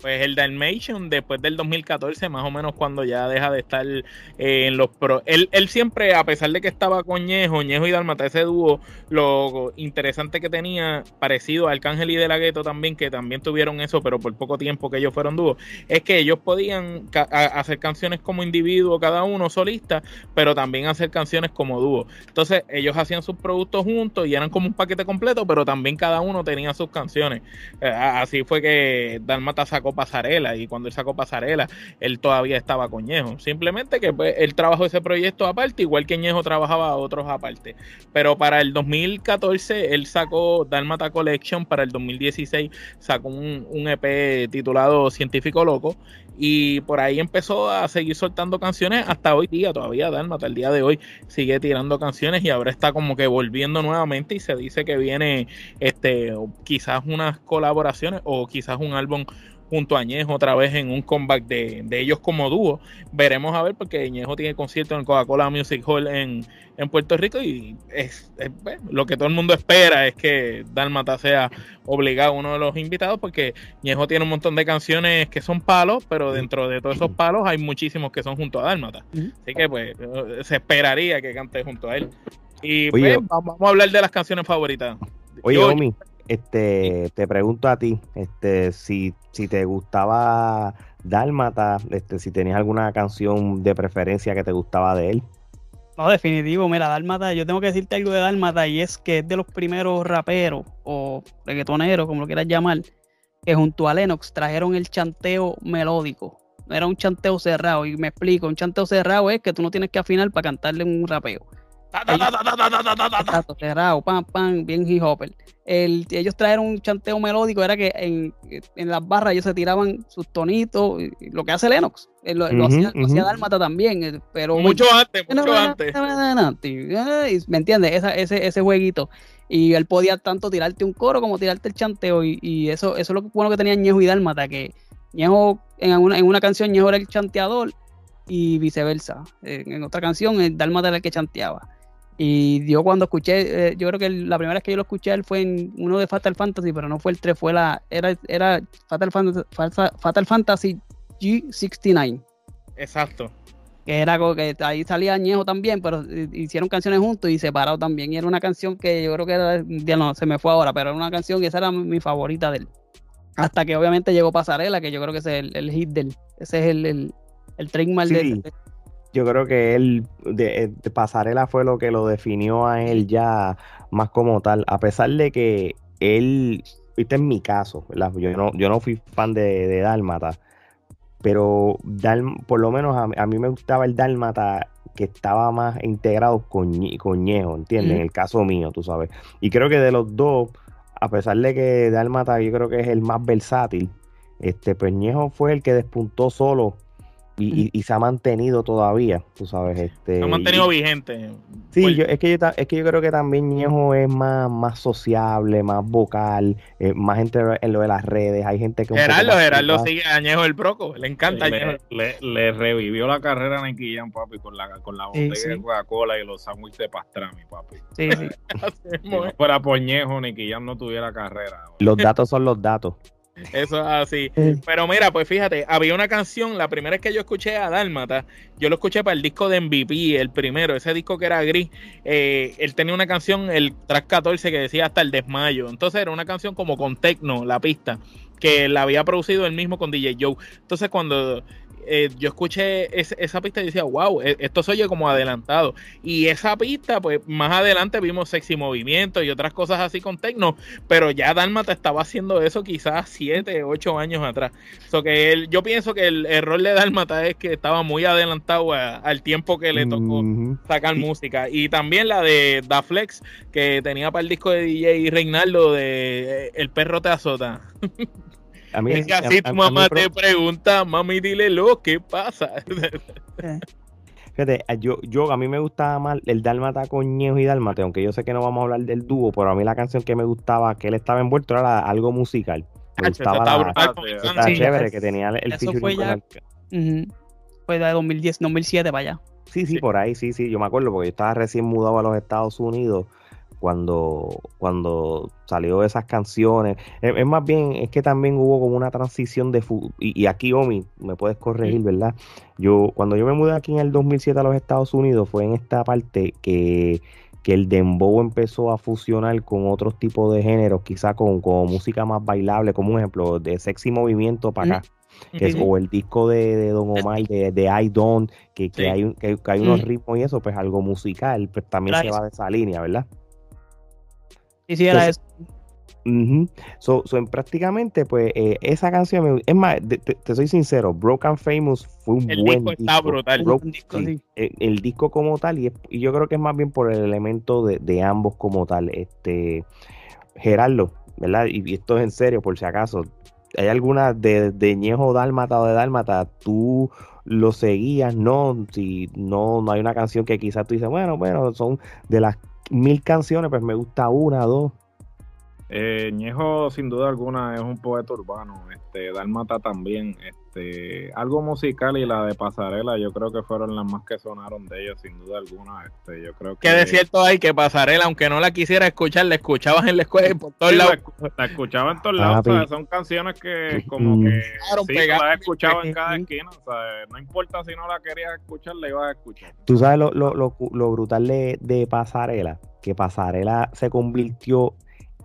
Pues el Dalmatian, después del 2014, más o menos cuando ya deja de estar eh, en los pro. Él, él, siempre, a pesar de que estaba con Ñejo, Ñejo y Dalmata, ese dúo, lo interesante que tenía, parecido a Arcángel y De La Gueto también, que también tuvieron eso, pero por poco tiempo que ellos fueron dúo, es que ellos podían hacer canciones como individuo, cada uno solista, pero también hacer canciones como dúo. Entonces, ellos hacían sus productos juntos y eran como un paquete completo, pero también cada uno tenía sus canciones. Eh, así fue que Dalmata sacó Pasarela y cuando él sacó Pasarela, él todavía estaba con Ñejo. Simplemente que pues, él trabajó ese proyecto aparte, igual que Ñejo trabajaba otros aparte. Pero para el 2014 él sacó Dalmata Collection, para el 2016 sacó un, un EP titulado Científico Loco y por ahí empezó a seguir soltando canciones hasta hoy día, todavía Dalmata, el día de hoy sigue tirando canciones y ahora está como que volviendo nuevamente y se dice que viene este quizás unas colaboraciones o quizás un álbum junto a Ñejo otra vez en un comeback de, ellos como dúo. Veremos a ver porque Ñejo tiene concierto en el Coca-Cola Music Hall en, Puerto Rico y es, lo que todo el mundo espera es que Dalmata sea obligado uno de los invitados porque Ñejo tiene un montón de canciones que son palos, pero dentro de todos esos palos hay muchísimos que son junto a Dalmata. Así que pues se esperaría que cante junto a él. Y pues, vamos a hablar de las canciones favoritas. Oye, Omi, este, te pregunto a ti, este, si, si te gustaba Dálmata, este, si tenías alguna canción de preferencia que te gustaba de él. No, definitivo, mira, Dálmata, yo tengo que decirte algo de Dálmata y es que es de los primeros raperos o reggaetoneros, como lo quieras llamar, que junto a Lennox trajeron el chanteo melódico. No era un chanteo cerrado, y me explico, un chanteo cerrado es que tú no tienes que afinar para cantarle un rapeo. Cerrado, pam, pam, bien hip hopper. El, ellos trajeron un chanteo melódico, era que en, en, las barras ellos se tiraban sus tonitos, lo que hace Lennox. Lo, hacía, Dálmata también, pero... Mucho antes, mucho antes. ¿Me entiendes? ese, ese jueguito. Y él podía tanto tirarte un coro como tirarte el chanteo. Y, y eso, eso es lo bueno que tenía Ñejo y Dálmata, que Ñejo, en una, en una canción, Ñejo era el chanteador y viceversa. En, en otra canción, el Dálmata era el que chanteaba. Y yo cuando escuché, eh, yo creo que la primera vez que yo lo escuché él fue en uno de Fatal Fantasy, pero no fue el 3, fue la, era, era Fatal, Fantasy, Fatal Fantasy G69. Exacto. Que era que ahí salía Añejo también, pero hicieron canciones juntos y separados también. Y era una canción que yo creo que era, ya no, se me fue ahora, pero era una canción que esa era mi favorita de él. Hasta que obviamente llegó Pasarela, que yo creo que ese es el, hit del, ese es el, el, el trademark de, yo creo que él, de, Pasarela fue lo que lo definió a él ya más como tal, a pesar de que él este es mi caso, ¿verdad? Yo no, yo no fui fan de, de Dálmata, pero por lo menos a, mí me gustaba el Dálmata que estaba más integrado con, con Ñejo, ¿entiendes? En el caso mío, tú sabes. Y creo que de los dos, a pesar de que Dálmata yo creo que es el más versátil, este, pues Ñejo fue el que despuntó solo y, se ha mantenido todavía, tú sabes. Este, se ha mantenido vigente. Sí, yo, es, que yo, es que yo creo que también Ñejo es más, más sociable, más vocal, eh, más gente en lo de las redes. Hay gente que. Gerardo, Gerardo sigue a Ñejo el Broco, le encanta le, le, revivió la carrera a Nicky Jam, papi, con la, con la botella de Coca-Cola y los sándwiches de pastrami, papi. Sí, sí. si no fuera por Ñejo, Nicky Jam no tuviera carrera. Los datos son los datos. Eso es así. Pero mira, pues fíjate, había una canción, la primera vez que yo escuché a Dálmata, yo lo escuché para el disco de MVP, el primero, ese disco que era gris. Eh, él tenía una canción, el track 14, que decía hasta el desmayo. Entonces era una canción como con techno, la pista, que la había producido él mismo con DJ Joe. Entonces cuando eh, yo escuché esa pista y decía, wow, e, esto se oye como adelantado. Y esa pista, pues más adelante vimos Sexy Movimiento y otras cosas así con Tecno, pero ya Dalmata estaba haciendo eso quizás 7, 8 años atrás. So que él, yo pienso que el error de Dalmata es que estaba muy adelantado al tiempo que le tocó sacar música. Y también la de Da Flex, que tenía para el disco de DJ Reinaldo de eh, El perro te azota. A mí, es que así tu mamá te pregunta, mami, dile lo que pasa. Fíjate, yo, yo, a mí me gustaba más el Dálmata con Ñejo y Dálmate, aunque yo sé que no vamos a hablar del dúo, pero a mí la canción que me gustaba, que él estaba envuelto, era algo musical. Me gustaba la, chévere que tenía el Eso fue ya, fue de 2010, 2007 para allá. Sí, sí, por ahí, sí, sí, yo me acuerdo, porque yo estaba recién mudado a los Estados Unidos cuando, cuando salió esas canciones. Es, más bien, es que también hubo como una transición de... Y, y, aquí, Omi, me puedes corregir, ¿verdad? Yo, cuando yo me mudé aquí en el 2007 a los Estados Unidos, fue en esta parte que, que el dembow empezó a fusionar con otros tipos de géneros, quizá con, música más bailable, como un ejemplo de sexy movimiento para acá. Que es, o el disco de, Don Omar de, de I Don't, que, que hay, que, hay unos ritmos y eso, pues algo musical, pues también se va de esa línea, ¿verdad? Y si era eso. so, so, prácticamente, pues, eh, esa canción, es más, te, soy sincero, Broken Famous fue un el buen disco. Está brutal. el, disco como tal, y, yo creo que es más bien por el elemento de, ambos como tal. Este, Gerardo, ¿verdad? Y, esto es en serio, por si acaso. ¿Hay alguna de, de Ñejo Dálmata o de Dálmata? ¿Tú lo seguías? No, si no, no hay una canción que quizás tú dices, bueno, bueno, son de las mil canciones, pues me gusta una, dos. Eh, Ñejo, sin duda alguna, es un poeta urbano. Este, Dalmata también. Este, algo musical y la de Pasarela, yo creo que fueron las más que sonaron de ellos, sin duda alguna. Este, yo creo que. de cierto hay que Pasarela, aunque no la quisiera escuchar, la escuchabas en la escuela y por todos lados. La, escuchaba en todos lados. son canciones que, como que. sí, la escuchaba en cada esquina. no importa si no la querías escuchar, la ibas a escuchar. Tú sabes lo, lo, lo, brutal de, de Pasarela, que Pasarela se convirtió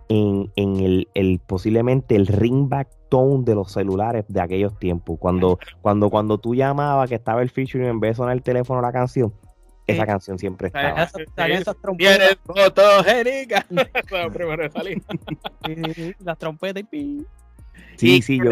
en, el, el, posiblemente el ringback tone de los celulares de aquellos tiempos. Cuando, cuando, cuando tú llamabas que estaba el featuring en vez de sonar el teléfono la canción, esa canción siempre estaba. trompetas. fotogénica. Las trompetas y... Sí, sí, yo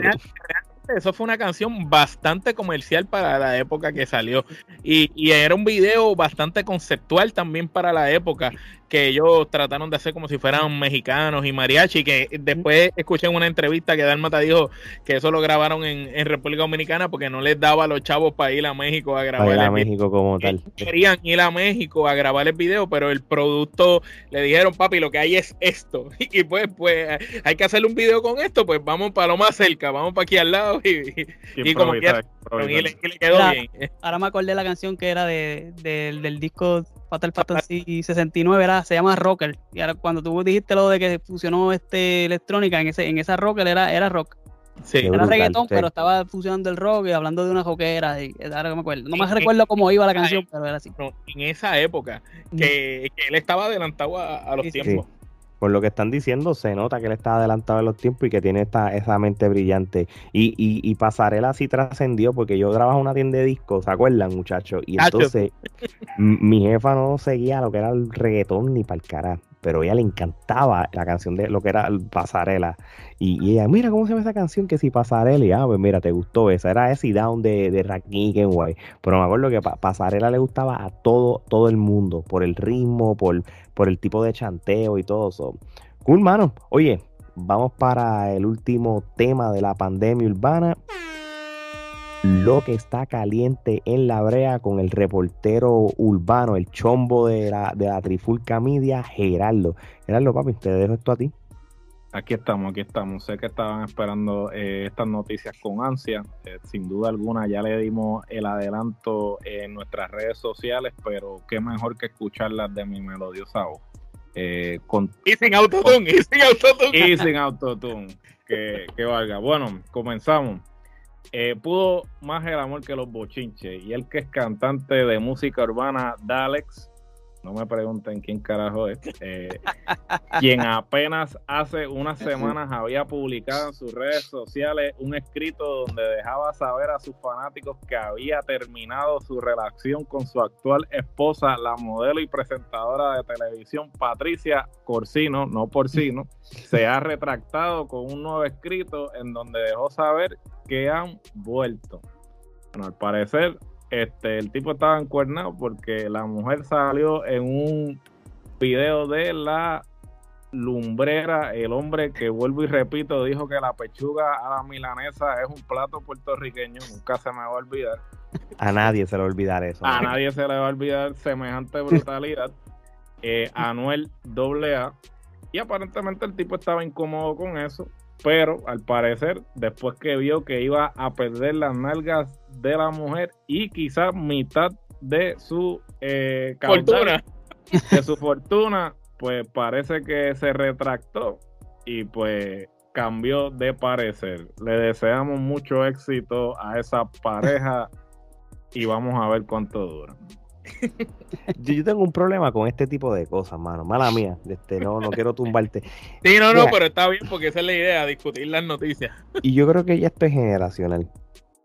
eso fue una canción bastante comercial para la época que salió. Y, y, era un video bastante conceptual también para la época que ellos trataron de hacer como si fueran mexicanos y mariachi, que después escuché en una entrevista que Dalmata dijo que eso lo grabaron en, República Dominicana porque no les daba a los chavos para ir a México a grabar. a México como tal. Querían ir a México a grabar el video, pero el producto le dijeron, papi, lo que hay es esto. Y pues, pues hay que hacer un video con esto, pues vamos para lo más cerca, vamos para aquí al lado y, como quiera. Y le, quedó bien. Ahora me acordé la canción que era de, del disco Fatal Fantasy 69 era, se llama Rocker. Y ahora cuando tú dijiste lo de que fusionó este electrónica en ese, en esa Rocker era, era rock. Sí, era reggaetón, pero estaba fusionando el rock y hablando de una rockera. Y, ahora me acuerdo. No recuerdo cómo iba la canción, pero era así. en esa época, que, él estaba adelantado a, los tiempos por lo que están diciendo, se nota que él está adelantado en los tiempos y que tiene esta, esa mente brillante. Y, y, y Pasarela así trascendió, porque yo trabajaba en una tienda de discos, ¿se acuerdan, muchachos? Y entonces mi jefa no seguía lo que era el reggaetón ni para el carajo. pero a ella le encantaba la canción de lo que era Pasarela. Y, ella, mira cómo se llama esa canción que si Pasarela, y ah, pues mira, te gustó esa, era ese Down de, de Rakim. Pero me acuerdo que Pasarela le gustaba a todo, todo el mundo, por el ritmo, por, por el tipo de chanteo y todo eso. Cool, mano. Oye, vamos para el último tema de la pandemia urbana lo que está caliente en la brea con el reportero urbano, el chombo de la, de la Trifulca Media, Gerardo. Gerardo, papi, te dejo esto a ti. Aquí estamos, aquí estamos. Sé que estaban esperando eh, estas noticias con ansia. Eh, sin duda alguna ya le dimos el adelanto en nuestras redes sociales, pero qué mejor que escucharlas de mi melodiosa voz. Eh, con, y sin autotune, y sin autotune. Y sin autotune, que, que valga. Bueno, comenzamos. Eh, pudo más el amor que los bochinches. Y el que es cantante de música urbana, Dalex, no me pregunten quién carajo es, eh, quien apenas hace unas semanas había publicado en sus redes sociales un escrito donde dejaba saber a sus fanáticos que había terminado su relación con su actual esposa, la modelo y presentadora de televisión Patricia Corsino, no Porcino, se ha retractado con un nuevo escrito en donde dejó saber que han vuelto. Bueno, al parecer este, el tipo estaba encuernado porque la mujer salió en un video de la lumbrera, el hombre que vuelvo y repito, dijo que la pechuga a la milanesa es un plato puertorriqueño, nunca se me va a olvidar. A nadie se le va a olvidar eso. A nadie se le va a olvidar semejante brutalidad. eh, Anuel AA. Y aparentemente el tipo estaba incómodo con eso pero al parecer, después que vio que iba a perder las nalgas de la mujer y quizás mitad de su eh, fortuna, de su fortuna, pues parece que se retractó y pues cambió de parecer. Le deseamos mucho éxito a esa pareja y vamos a ver cuánto dura. Yo, tengo un problema con este tipo de cosas, mano. Mala mía. Este, no, no quiero tumbarte. Sí, no, no, pero está bien porque esa es la idea, discutir las noticias. Y yo creo que ya esto es generacional.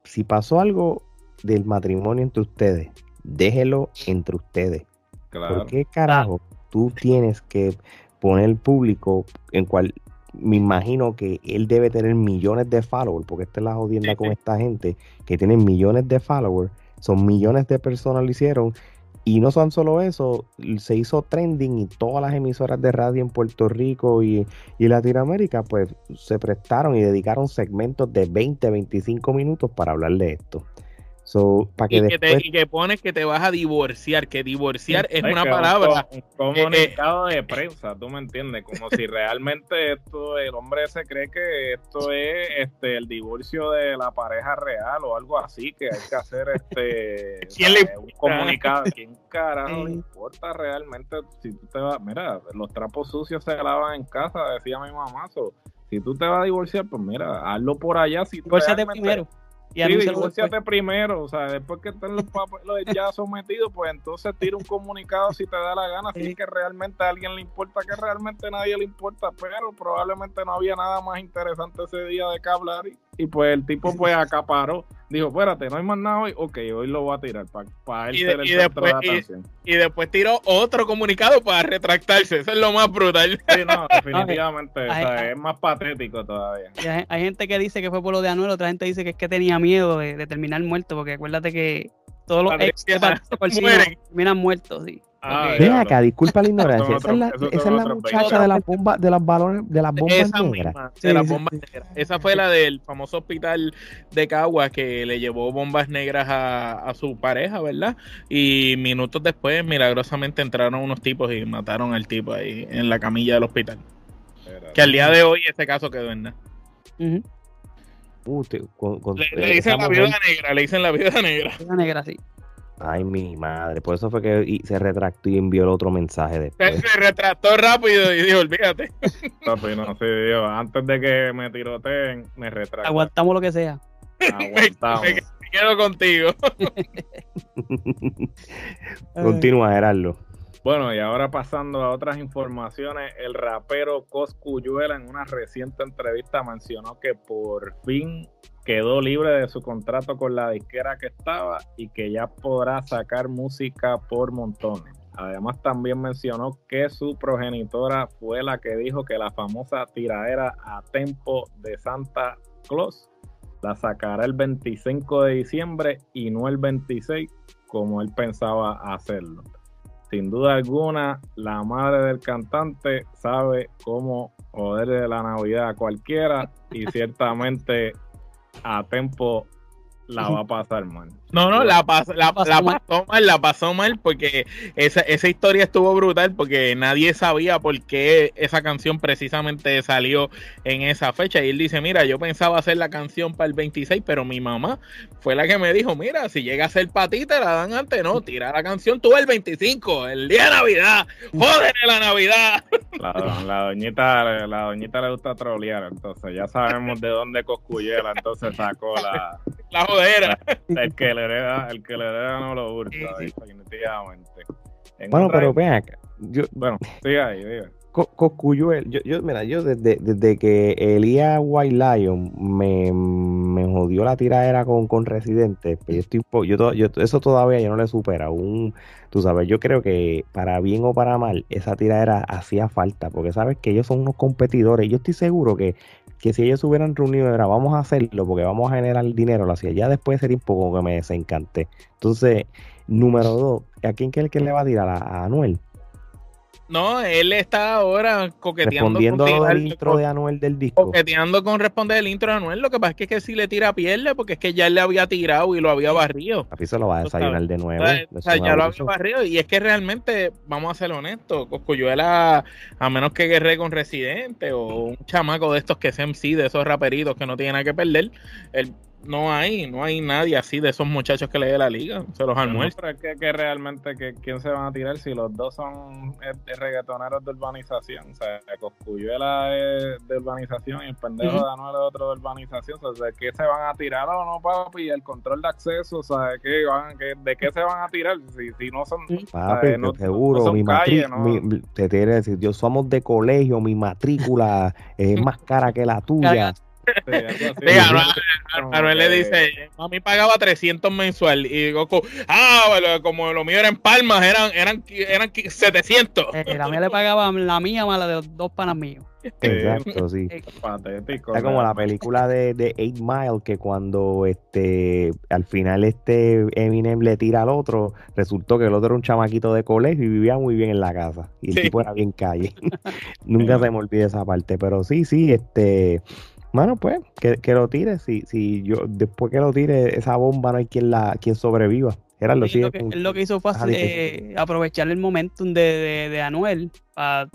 Si pasó algo del matrimonio entre ustedes, déjelo entre ustedes. Claro. ¿Por qué carajo tú tienes que poner público en cual me imagino que él debe tener millones de followers, porque esta es la jodienda con esta gente que tienen millones de followers son millones de personas lo hicieron. Y no son solo eso, se hizo trending y todas las emisoras de radio en Puerto Rico y, y Latinoamérica pues se prestaron y dedicaron segmentos de 20, 25 minutos para hablar de esto y, que pones que te vas a divorciar, que divorciar es una palabra. Un, comunicado de prensa, tú me entiendes, como si realmente esto, el hombre se cree que esto es este el divorcio de la pareja real o algo así, que hay que hacer este un comunicado. ¿Quién carajo le importa realmente si tú te vas? Mira, los trapos sucios se lavan en casa, decía mi mamá. si tú te vas a divorciar, pues mira, hazlo por allá. Si tú primero y sí, divórciate primero, o sea, después que estén los papeles ya sometidos, pues entonces tira un comunicado si te da la gana, si es que realmente a alguien le importa, que realmente a nadie le importa, pero probablemente no había nada más interesante ese día de que hablar y, pues el tipo pues acaparó, dijo, espérate, no hay más nada hoy, ok, hoy lo voy a tirar para él y, ser el después, y, después tiró otro comunicado para retractarse, eso es lo más brutal. Sí, no, definitivamente, es más patético todavía. Hay, gente que dice que fue por lo de Anuel, otra gente dice que es que tenía miedo de, terminar muerto, porque acuérdate que todos los ex terminan muertos, sí. Ah, Ven acá, disculpa la ignorancia. esa es la, esa es la muchacha de, la bomba, de las balones, de las bombas esa negras. de las bombas negras. Esa fue la del famoso hospital de Caguas que le llevó bombas negras a, a, su pareja, ¿verdad? Y minutos después, milagrosamente, entraron unos tipos y mataron al tipo ahí en la camilla del hospital. que al día de hoy este caso quedó en nada. Uh, le, dicen la viuda negra, le dicen la viuda negra. La negra, sí. Ay, mi madre. Por eso fue que se retractó y envió el otro mensaje después. Se, retractó rápido y dijo, olvídate. Papi, no, sí, Dios. Antes de que me tiroteen, me retracto. Aguantamos lo que sea. Aguantamos. me, quedo contigo. Continúa, Gerardo. Bueno, y ahora pasando a otras informaciones, el rapero Coscuyuela en una reciente entrevista mencionó que por fin quedó libre de su contrato con la disquera que estaba y que ya podrá sacar música por montones. Además, también mencionó que su progenitora fue la que dijo que la famosa tiradera a tempo de Santa Claus la sacará el 25 de diciembre y no el 26 como él pensaba hacerlo. Sin duda alguna, la madre del cantante sabe cómo joder de la Navidad a cualquiera y ciertamente a tempo la va a pasar mal. No, no, la, pasó, la, pasó mal, la pasó mal porque esa, esa historia estuvo brutal porque nadie sabía por qué esa canción precisamente salió en esa fecha. Y él dice, mira, yo pensaba hacer la canción para el 26, pero mi mamá fue la que me dijo, mira, si llega a ser para ti, te la dan antes, no, tira la canción tú el 25, el día de Navidad, joder la Navidad. La, la, doñita, la doñita le gusta trolear, entonces ya sabemos de dónde Coscuyela entonces sacó la... La jodera. El que le hereda, el que le hereda no lo hurta, definitivamente. bueno, pero vean acá. Yo, bueno, sigue ahí, diga. Coscuyuel, yo, yo, mira, yo desde, desde que Elías White Lion me, me, jodió la tiradera con, con Residente, pues yo estoy, yo, yo, eso todavía yo no le supera. Un, tú sabes, yo creo que para bien o para mal, esa tiradera hacía falta, porque sabes que ellos son unos competidores. Yo estoy seguro que, que si ellos hubieran reunido, era vamos a hacerlo porque vamos a generar dinero, lo hacía. Ya después sería un poco que me desencanté. Entonces, número dos, ¿a quién que el que le va a tirar? a Anuel. No, él está ahora coqueteando Respondiendo con el intro de Anuel del disco. Coqueteando con responder el intro de Anuel. Lo que pasa es que, si le tira pierde, porque es que ya él le había tirado y lo había barrido. Papi se lo va a desayunar de nuevo. O sea, ya lo había barrido. Y es que realmente, vamos a ser honestos, Coscuyuela, a menos que guerre con Residente o un chamaco de estos que sean sí, de esos raperitos que no tienen nada que perder, él no hay, no hay nadie así de esos muchachos que le dé la liga, se los almuerza. Pero es que, realmente, que, ¿quién se van a tirar si los dos son eh, reggaetoneros de urbanización? O sea, Coscuyuela es de urbanización y el pendejo de Anuel es otro de urbanización. O sea, ¿de qué se van a tirar o no, papi? El control de acceso, o sea, ¿de qué, van, ¿de qué se van a tirar si, si no son... Papi, no, seguro, mi matrícula, te tiene decir, yo somos de colegio, mi matrícula es más cara que la tuya. Anuel le dice, a mí pagaba 300 mensual y Goku, ah, como lo mío era en palmas, eran, eran, eran 700. Eh, la mía le pagaba la mía más la de los dos panas míos. Exacto, sí. Patético. Es como la película de, de Eight Mile, que cuando este al final este Eminem le tira al otro, resultó que el otro era un chamaquito de colegio y vivía muy bien en la casa. Y el tipo era bien calle. Nunca se me olvide esa parte. Pero sí, sí, este bueno, pues, que, lo tire. Si, si yo, después que lo tire esa bomba, no hay quien la, quien sobreviva. Era lo, que, lo que hizo fue eh, aprovechar el momentum de, de, Anuel para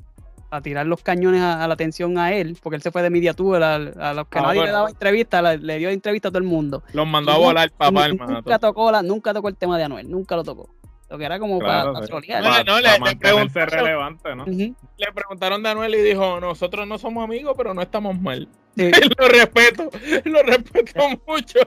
tirar los cañones a, la atención a él, porque él se fue de media a, a los que ah, nadie le daba entrevista, le, dio entrevista a todo el mundo. Los mandó a volar papá, Nunca tocó, la, nunca tocó el tema de Anuel, nunca lo tocó. Lo que era como para, para No, le, le, relevante, ¿no? Le preguntaron a Anuel y dijo, nosotros no somos amigos, pero no estamos mal. lo respeto, lo respeto mucho.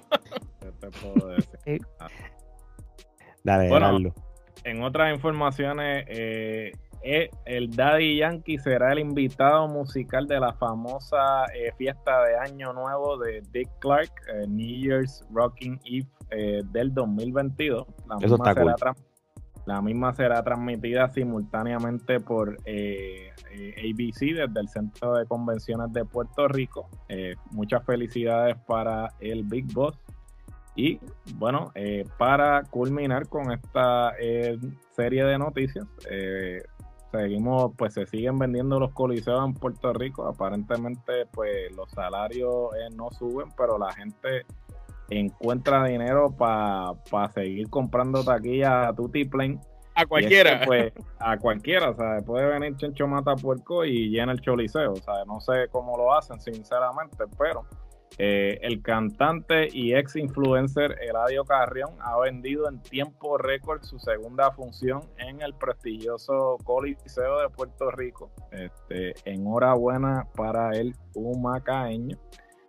Dale, bueno, en otras informaciones, eh, eh, el Daddy Yankee será el invitado musical de la famosa eh, fiesta de Año Nuevo de Dick Clark, New Year's Rocking Eve del 2022. La Eso está cool. La misma será transmitida simultáneamente por eh, eh, ABC desde el Centro de Convenciones de Puerto Rico. Eh, muchas felicidades para el Big Boss. Y bueno, para culminar con esta serie de noticias, seguimos, pues se siguen vendiendo los coliseos en Puerto Rico. Aparentemente, pues los salarios no suben, pero la gente encuentra dinero para seguir comprando taquillas a Tutti. A cualquiera. pues, a cualquiera, o sea, puede venir Chencho Mata Puerco y llena el choliseo, o sea, no sé cómo lo hacen, sinceramente, pero eh, el cantante y ex influencer Eladio Carrión ha vendido en tiempo récord su segunda función en el prestigioso Coliseo de Puerto Rico. Este, enhorabuena para el humacaeño.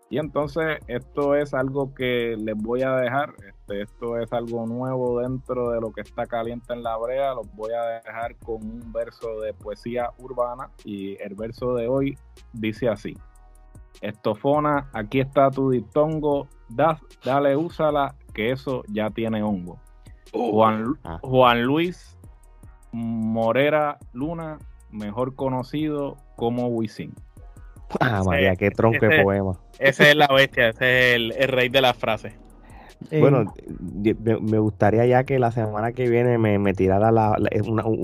Y entonces esto es algo que les voy a dejar, este, esto es algo nuevo dentro de lo que está caliente en la brea, los voy a dejar con un verso de poesía urbana y el verso de hoy dice así. Estofona, aquí está tu dictongo, dale, úsala, que eso ya tiene hongo. Uh. Juan, ah. Juan Luis Morera Luna, mejor conocido como Wisin. Ah, María, qué tronco de poema. Ese es la bestia, ese es el, rey de las frases. Bueno, me, gustaría ya que la semana que viene me, me tirara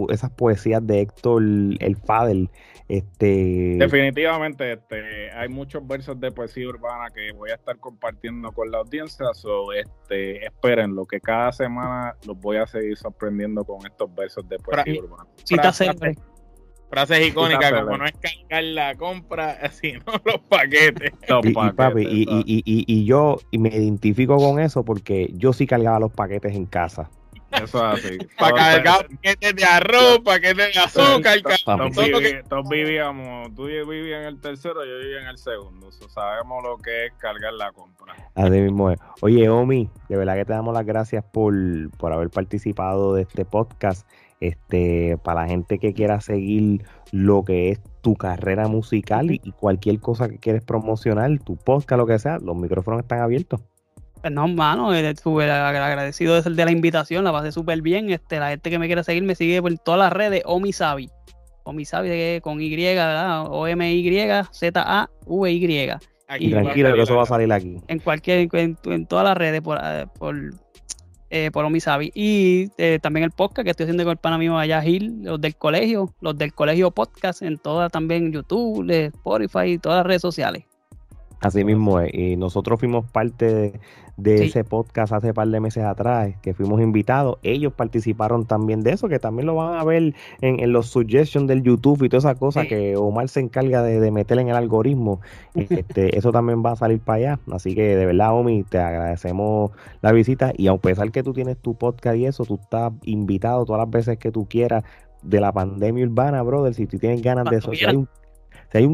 esas poesías de Héctor el Fadel. Este... Definitivamente, este, hay muchos versos de poesía urbana que voy a estar compartiendo con la audiencia. So, este, espérenlo, que cada semana los voy a seguir sorprendiendo con estos versos de poesía urbana. Frases icónicas como no es cargar la compra, sino los paquetes. y, y, y, yo me identifico con eso porque yo sí cargaba los paquetes en casa. Eso es así. Para cargar paquetes de arroz, paquetes de azúcar. Todos, vivíamos, tú vivías en el tercero, yo vivía en el segundo. sabemos lo que es cargar la compra. Así mismo es. Oye, Omi, de verdad que te damos las gracias por, por haber participado de este podcast. Este, para la gente que quiera seguir lo que es tu carrera musical y, cualquier cosa que quieres promocionar, tu podcast, lo que sea, los micrófonos están abiertos. Pues no, mano, eh, agradecido de, de la invitación, la pasé súper bien. Este, la gente que me quiera seguir me sigue por todas las redes, Omisabi. Omisabi con Y, ¿verdad? O-M-Y-Z-A-V-Y. Y tranquilo que eso va a salir aquí. En cualquier, en, todas las redes por, eh, por eh, por Omisabi. Y eh, también el podcast que estoy haciendo con el pana mío allá, Gil, los del colegio, los del colegio podcast, en todas también YouTube, Spotify, todas las redes sociales. Así mismo es. Y nosotros fuimos parte de, ese podcast hace par de meses atrás, que fuimos invitados. Ellos participaron también de eso, que también lo van a ver en, los suggestions del YouTube y toda esa cosa que Omar se encarga de, meter en el algoritmo. Este, eso también va a salir para allá. Así que de verdad, Omi, te agradecemos la visita. Y a pesar que tú tienes tu podcast y eso, tú estás invitado todas las veces que tú quieras de la pandemia urbana, brother. Si tú tienes ganas de eso, si hay un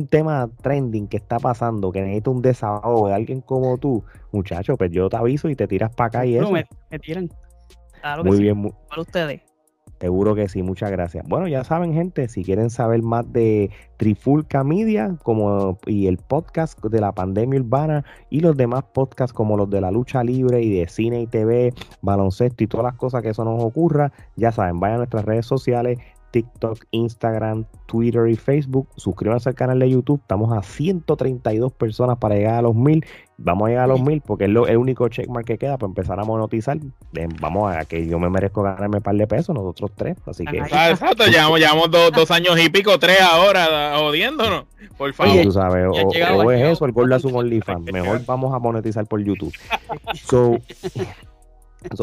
tema trending que está pasando, que necesita un desahogo de alguien como tú, muchacho, pues yo te aviso y te tiras para acá y eso. Me, me tiran. muy bien. Para ustedes. Seguro que sí, muchas gracias. Bueno, ya saben, gente, si quieren saber más de Trifulca Media como, y el podcast de la pandemia urbana y los demás podcasts como los de la lucha libre y de cine y TV, baloncesto y todas las cosas que eso nos ocurra, ya saben, vayan a nuestras redes sociales, TikTok, Instagram, Twitter y Facebook. Suscríbanse al canal de YouTube. Estamos a 132 personas para llegar a los mil. Vamos a llegar a los mil porque es lo, el único checkmark que queda para empezar a monetizar. Vamos a que yo me merezco ganarme un par de pesos, nosotros tres. Así que. Ah, exacto, llevamos, llevamos dos, años y pico, tres ahora, jodiéndonos. Por favor. tú sabes, o, es eso, el gol de un OnlyFans. Mejor vamos a monetizar por YouTube. So,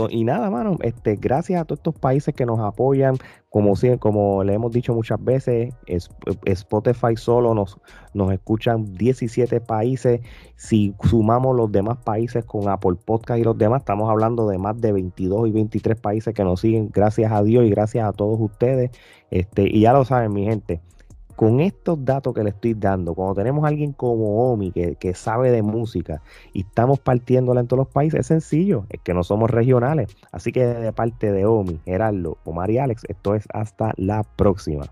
y nada, mano, este, gracias a todos estos países que nos apoyan, como, como le hemos dicho muchas veces, Spotify solo nos, nos escuchan 17 países. Si sumamos los demás países con Apple Podcast y los demás, estamos hablando de más de 22 y 23 países que nos siguen. Gracias a Dios y gracias a todos ustedes. Este, y ya lo saben, mi gente con estos datos que le estoy dando, cuando tenemos a alguien como Omi que, sabe de música y estamos partiéndola en todos los países, es sencillo, es que no somos regionales. Así que de parte de Omi, Gerardo, Omar y Alex, esto es hasta la próxima.